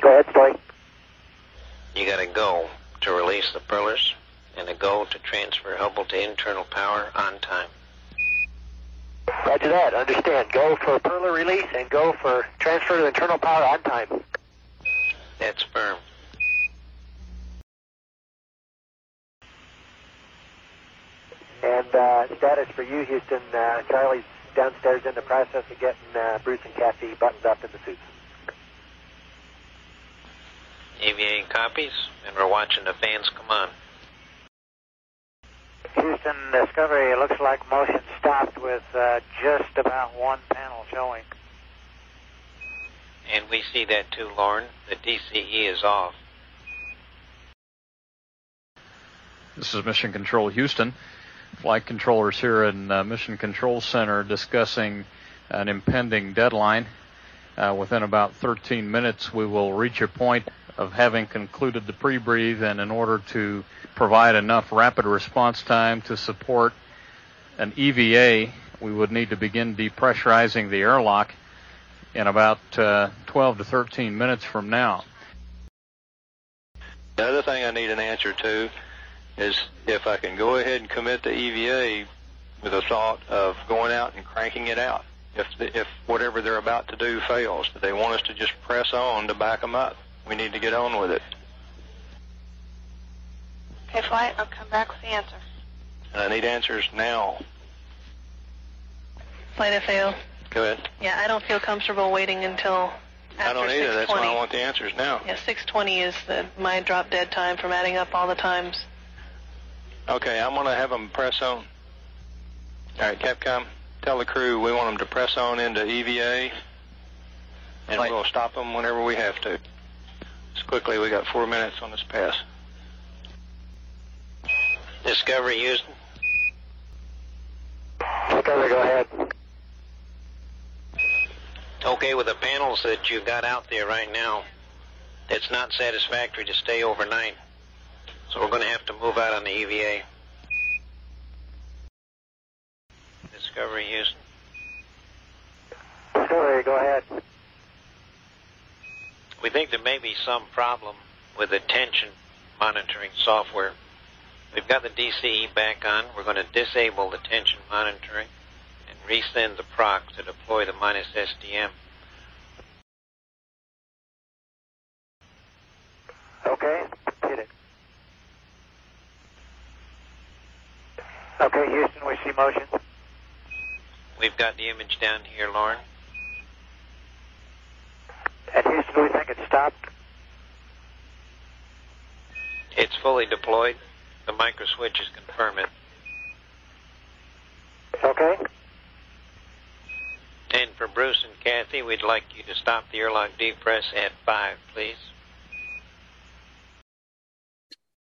Go ahead, Story. You got to go to release the furlers and a go to transfer Hubble to internal power on time. Roger that. Understand. Go for Perla release and go for transfer to internal power on time. That's firm. And uh, status for you, Houston. Uh, Charlie's downstairs in the process of getting uh, Bruce and Kathy buttoned up in the suits. EVA copies, and we're watching the fans come on. Houston Discovery, it looks like motion stopped with uh, just about one panel showing. And we see that too, Loren. The DCE is off. This is Mission Control Houston. Flight controllers here in uh, Mission Control Center discussing an impending deadline. Uh, within about 13 minutes, we will reach a point of having concluded the pre-breathe, and in order to provide enough rapid response time to support an EVA, we would need to begin depressurizing the airlock in about uh, 12 to 13 minutes from now. The other thing I need an answer to is if I can go ahead and commit the EVA with a thought of going out and cranking it out. If the, if whatever they're about to do fails, they want us to just press on to back them up. We need to get on with it. Okay, flight. I'll come back with the answer. And I need answers now. Flight FAO. Go ahead. Yeah, I don't feel comfortable waiting until after I don't either. That's why I want the answers now. Yeah, 620 is the my drop dead time from adding up all the times. Okay, I'm going to have them press on. All right, Capcom, tell the crew we want them to press on into EVA, and we'll stop them whenever we have to. Just quickly, we got four minutes on this pass. Discovery Houston. Discovery, go ahead. Okay, with the panels that you've got out there right now, it's not satisfactory to stay overnight. So we're going to have to move out on the EVA. Discovery Houston. Discovery, go ahead. We think there may be some problem with the tension monitoring software. We've got the DCE back on. We're going to disable the tension monitoring and resend the proc to deploy the minus SDM. Okay, hit it. Okay, Houston, we see motion. We've got the image down here, Loren. And Houston, we think it's stopped. It's fully deployed. The micro switches confirm it. Okay. And for Bruce and Kathy, we'd like you to stop the airlock depress at five, please.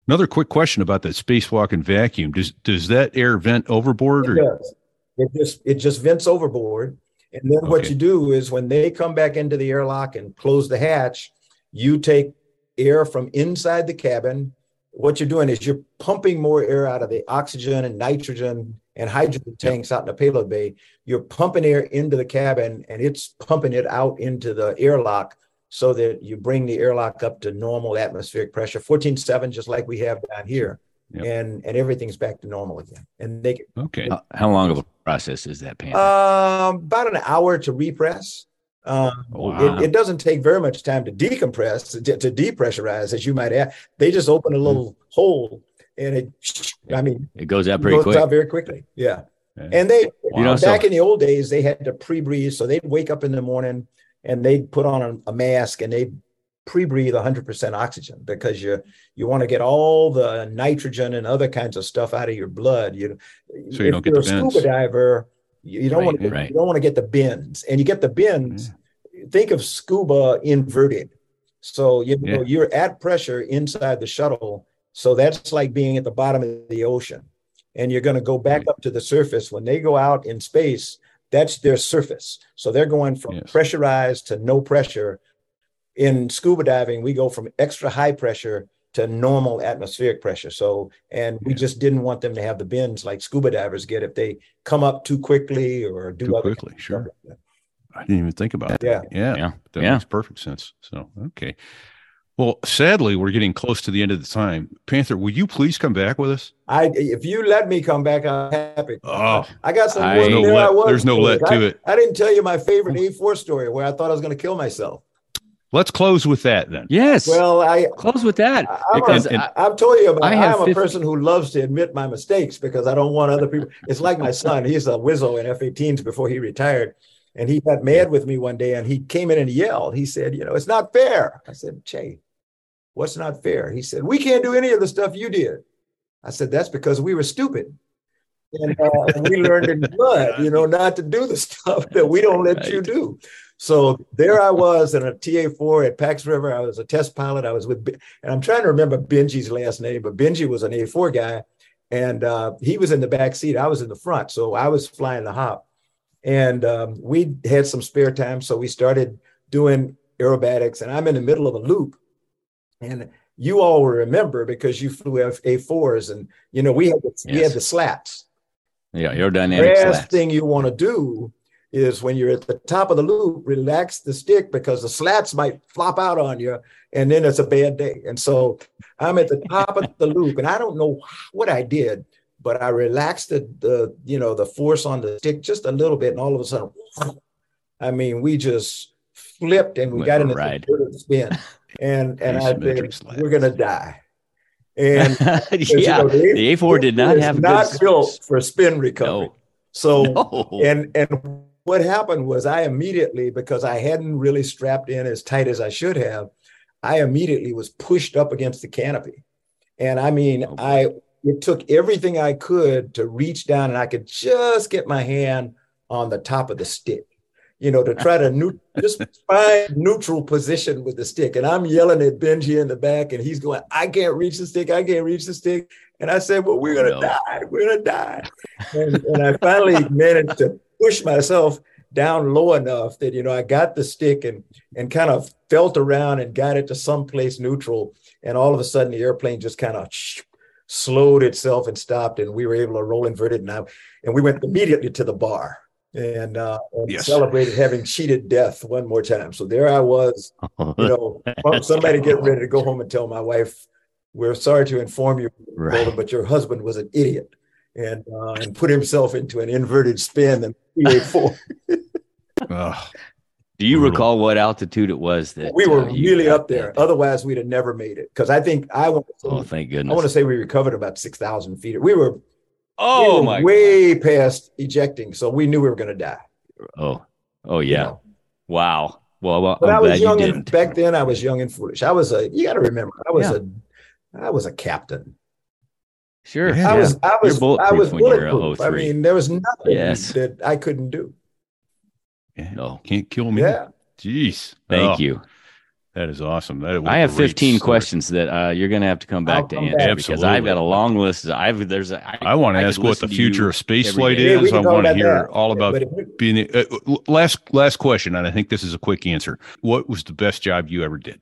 Another quick question about that spacewalk and vacuum. Does does that air vent overboard? It Or does. It just it just vents overboard. And then what you do is when they come back into the airlock and close the hatch, you take air from inside the cabin. What you're doing is you're pumping more air out of the oxygen and nitrogen and hydrogen tanks out in the payload bay. You're pumping air into the cabin and it's pumping it out into the airlock so that you bring the airlock up to normal atmospheric pressure, 14.7, just like we have down here. Yep. And and everything's back to normal again. And they okay. How, how long of a process is that, Panther? um, about an hour to repress. Um, Wow. it, it doesn't take very much time to decompress, to, to depressurize, as you might add. They just open a little hole and it, I mean, it goes out pretty goes quick. out very quickly. Yeah. Yeah. And they, You know, so- back in the old days, they had to pre breathe. So they'd wake up in the morning and they'd put on a, mask and they'd pre breathe 100% oxygen because you you want to get all the nitrogen and other kinds of stuff out of your blood. You, So you if don't get you're the a bends. scuba diver, you, don't Right, want to right. you don't want to get the bends, and you get the bends. Think of scuba inverted. So you know Yeah. you're at pressure inside the shuttle. So that's like being at the bottom of the ocean, and you're going to go back up to the surface. When they go out in space, that's their surface. So they're going from Yes. pressurized to no pressure. In scuba diving, we go from extra high pressure to normal atmospheric pressure. So, and we just didn't want them to have the bends like scuba divers get if they come up too quickly or do Too other quickly, sure. like. I didn't even think about that. Yeah. Yeah. Yeah. That Yeah. makes perfect sense. So, okay. Well, sadly, we're getting close to the end of the time. Panther, will you please come back with us? I if you let me come back, I'm happy. Oh, I got some. I- There's no there I let- was there's no stories. let to I, it. I didn't tell you my favorite A4 story where I thought I was going to kill myself. let's close with that then. yes. Well, I close with that I'm, because a, I- I've told you about. I I have am a 50 person who loves to admit my mistakes because I don't want other people. It's like my son. He's a Wizzo in F-18s before he retired, and he got mad with me one day, and he came in and yelled. He said, "You know, it's not fair." I said, "Che, what's not fair?" He said, "We can't do any of the stuff you did." I said, "That's because we were stupid." And uh, we learned in blood, you know, not to do the stuff that we don't let you do. So there I was in a TA4 at Pax River. I was a test pilot. I was with, and I'm trying to remember Benji's last name, but Benji was an A4 guy, and uh, he was in the back seat. I was in the front, so I was flying the hop, and um, we had some spare time, so we started doing aerobatics. And I'm in the middle of a loop, and you all will remember because you flew F- A4s, and you know we had the, we Yes. had the slats. Yeah, aerodynamic last slats. thing you want to do is when you're at the top of the loop, relax the stick because the slats might flop out on you, and then it's a bad day. And so I'm at the top of the loop, and I don't know what I did, but I relaxed the, the you know the force on the stick just a little bit, and all of a sudden, I mean, we just flipped and we Went got in a spin, and and I said, we're gonna die. And yeah, you know, the A4 did not have not built for spin recovery. No. So No. and and what happened was I immediately because I hadn't really strapped in as tight as I should have, I immediately was pushed up against the canopy. And I mean, Oh. I it took everything I could to reach down and I could just get my hand on the top of the stick. You know, to try to new, just find neutral position with the stick. And I'm yelling at Benji in the back, and he's going, I can't reach the stick. I can't reach the stick. And I said, Well, we're going to No. die. We're going to die. And, and I finally managed to push myself down low enough that, you know, I got the stick and, and kind of felt around and got it to someplace neutral. And all of a sudden, the airplane just kind of slowed itself and stopped. And we were able to roll inverted. And, I, and we went immediately to the bar and, uh, and Yes. celebrated having cheated death one more time. So there I was you know, somebody get ready to go home and tell my wife, "We're sorry to inform you, Right. But your husband was an idiot and uh, and put himself into an inverted spin and PA4. Ugh. Do you recall what altitude it was that we were uh, really up there. that? Otherwise, we'd have never made it. Because I think I want to say, Oh, thank goodness! I want to say we recovered about six thousand feet. We were, oh we my way past ejecting, so we knew we were going to die. God. Oh, oh you yeah. know. Wow. Well, well But I'm I was glad you young and didn't. back then. I was young and foolish. I was a. You got to remember, I was Yeah. a, I was a captain. Sure. Yeah. I yeah. was I was I bulletproof was when you're a bulletproof. I mean, there was nothing Yes. that I couldn't do. Yeah. No. Can't kill me. Yeah. Jeez. Thank Oh, you. That is awesome. That was I a have 15 story. questions that uh, you're going to have to come back I'll to come answer back. because I've got a long list. I've there's a, I, I want to I ask what the future of space flight day. Is. can I want to hear that. all about But if- being. Uh, last last question, and I think this is a quick answer. What was the best job you ever did?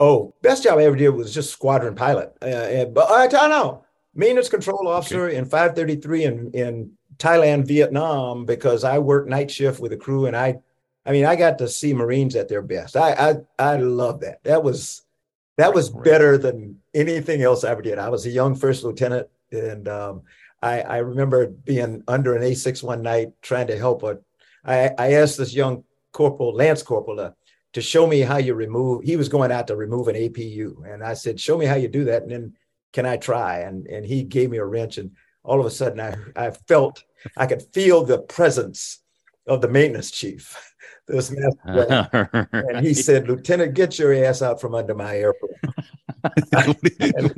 oh, best job I ever did was just squadron pilot. Uh, and, but I don't know, maintenance control officer in 533 in in Thailand, Vietnam, because I worked night shift with the crew, and I, I mean, I got to see Marines at their best. I I I love that. That was that was better than anything else I ever did. I was a young first lieutenant, and um, I, I remember being under an A6 one night trying to help a. I, I asked this young corporal, Lance Corporal, to, to show me how you remove. He was going out to remove an APU, and I said, "Show me how you do that, and then can I try?" And and he gave me a wrench, and all of a sudden, I I felt I could feel the presence of the maintenance chief. This master guy. and he said, "Lieutenant, get your ass out from under my airplane." and,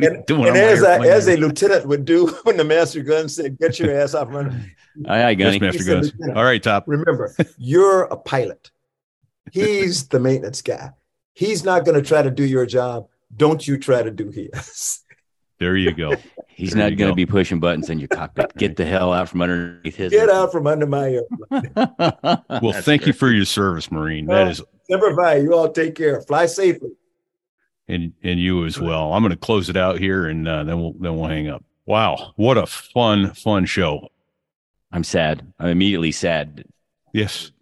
and- and as, I, as a lieutenant would do when the master gun said, "Get your ass out from under." Aye, aye, Gunny. Master Guns. All right, top. Remember, you're a pilot. He's the maintenance guy. He's not going to try to do your job. Don't you try to do his. There you go. He's There not going to be pushing buttons in your cockpit. Get the hell out from underneath his. Get out from under my airplane. Well, thank you for your service, Marine. That is, Semper Fi, you all take care. Fly safely. and and you as well. I'm going to close it out here, and uh, then we'll then we'll hang up. Wow, what a fun fun show. I'm sad. I'm immediately sad. Yes.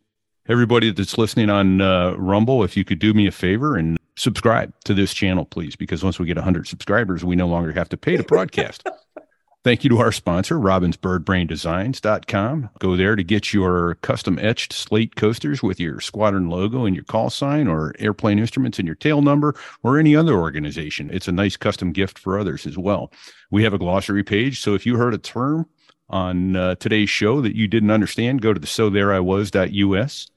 Everybody that's listening on uh, Rumble, if you could do me a favor and subscribe to this channel, please, because once we get 100 subscribers, we no longer have to pay to broadcast. Thank you to our sponsor, robinsbirdbraindesigns.com. Go there to get your custom etched slate coasters with your squadron logo and your call sign or airplane instruments and your tail number or any other organization. It's a nice custom gift for others as well. We have a glossary page. So if you heard a term on uh, today's show that you didn't understand, go to the so there I was.us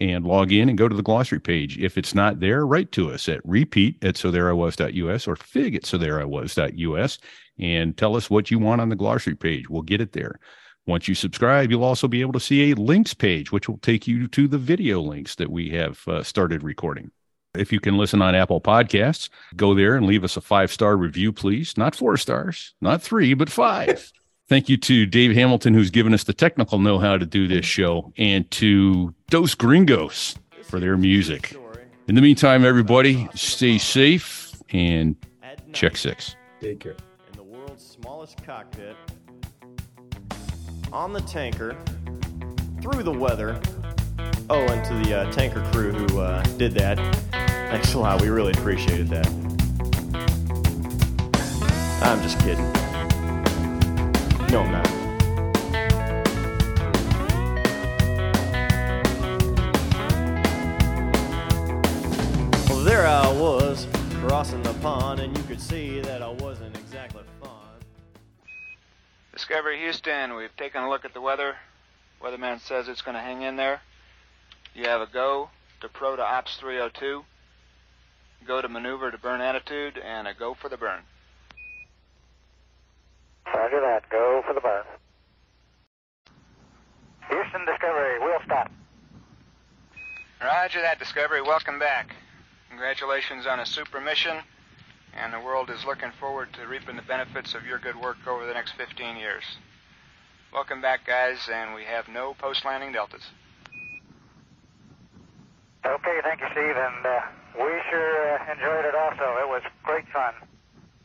and log in and go to the glossary page. If it's not there, write to us at repeat at so there I was.us or fig at so there I was.us and tell us what you want on the glossary page. We'll get it there. Once you subscribe, you'll also be able to see a links page, which will take you to the video links that we have uh, started recording. If you can listen on Apple Podcasts, go there and leave us a five star review, please. Not four stars, not three, but five. Thank you to Dave Hamilton, who's given us the technical know how to do this show, and to Dos Gringos for their music. In the meantime, everybody, stay safe and check six. Take care. In the world's smallest cockpit, on the tanker through the weather. Oh, and to the uh, tanker crew who uh, did that, thanks a lot. We really appreciated that. I'm just kidding. No, I'm not. Well, there I was crossing the pond, and you could see that I wasn't exactly fond. Discovery Houston, we've taken a look at the weather. Weatherman says it's going to hang in there. You have a go to pro to ops 302, go to maneuver to burn attitude, and a go for the burn. Roger that. Go for the burn. Houston Discovery, we'll stop. Roger that, Discovery. Welcome back. Congratulations on a super mission, and the world is looking forward to reaping the benefits of your good work over the next 15 years. Welcome back, guys, and we have no post-landing deltas. Okay, thank you, Steve, and uh, we sure uh, enjoyed it also. It was great fun.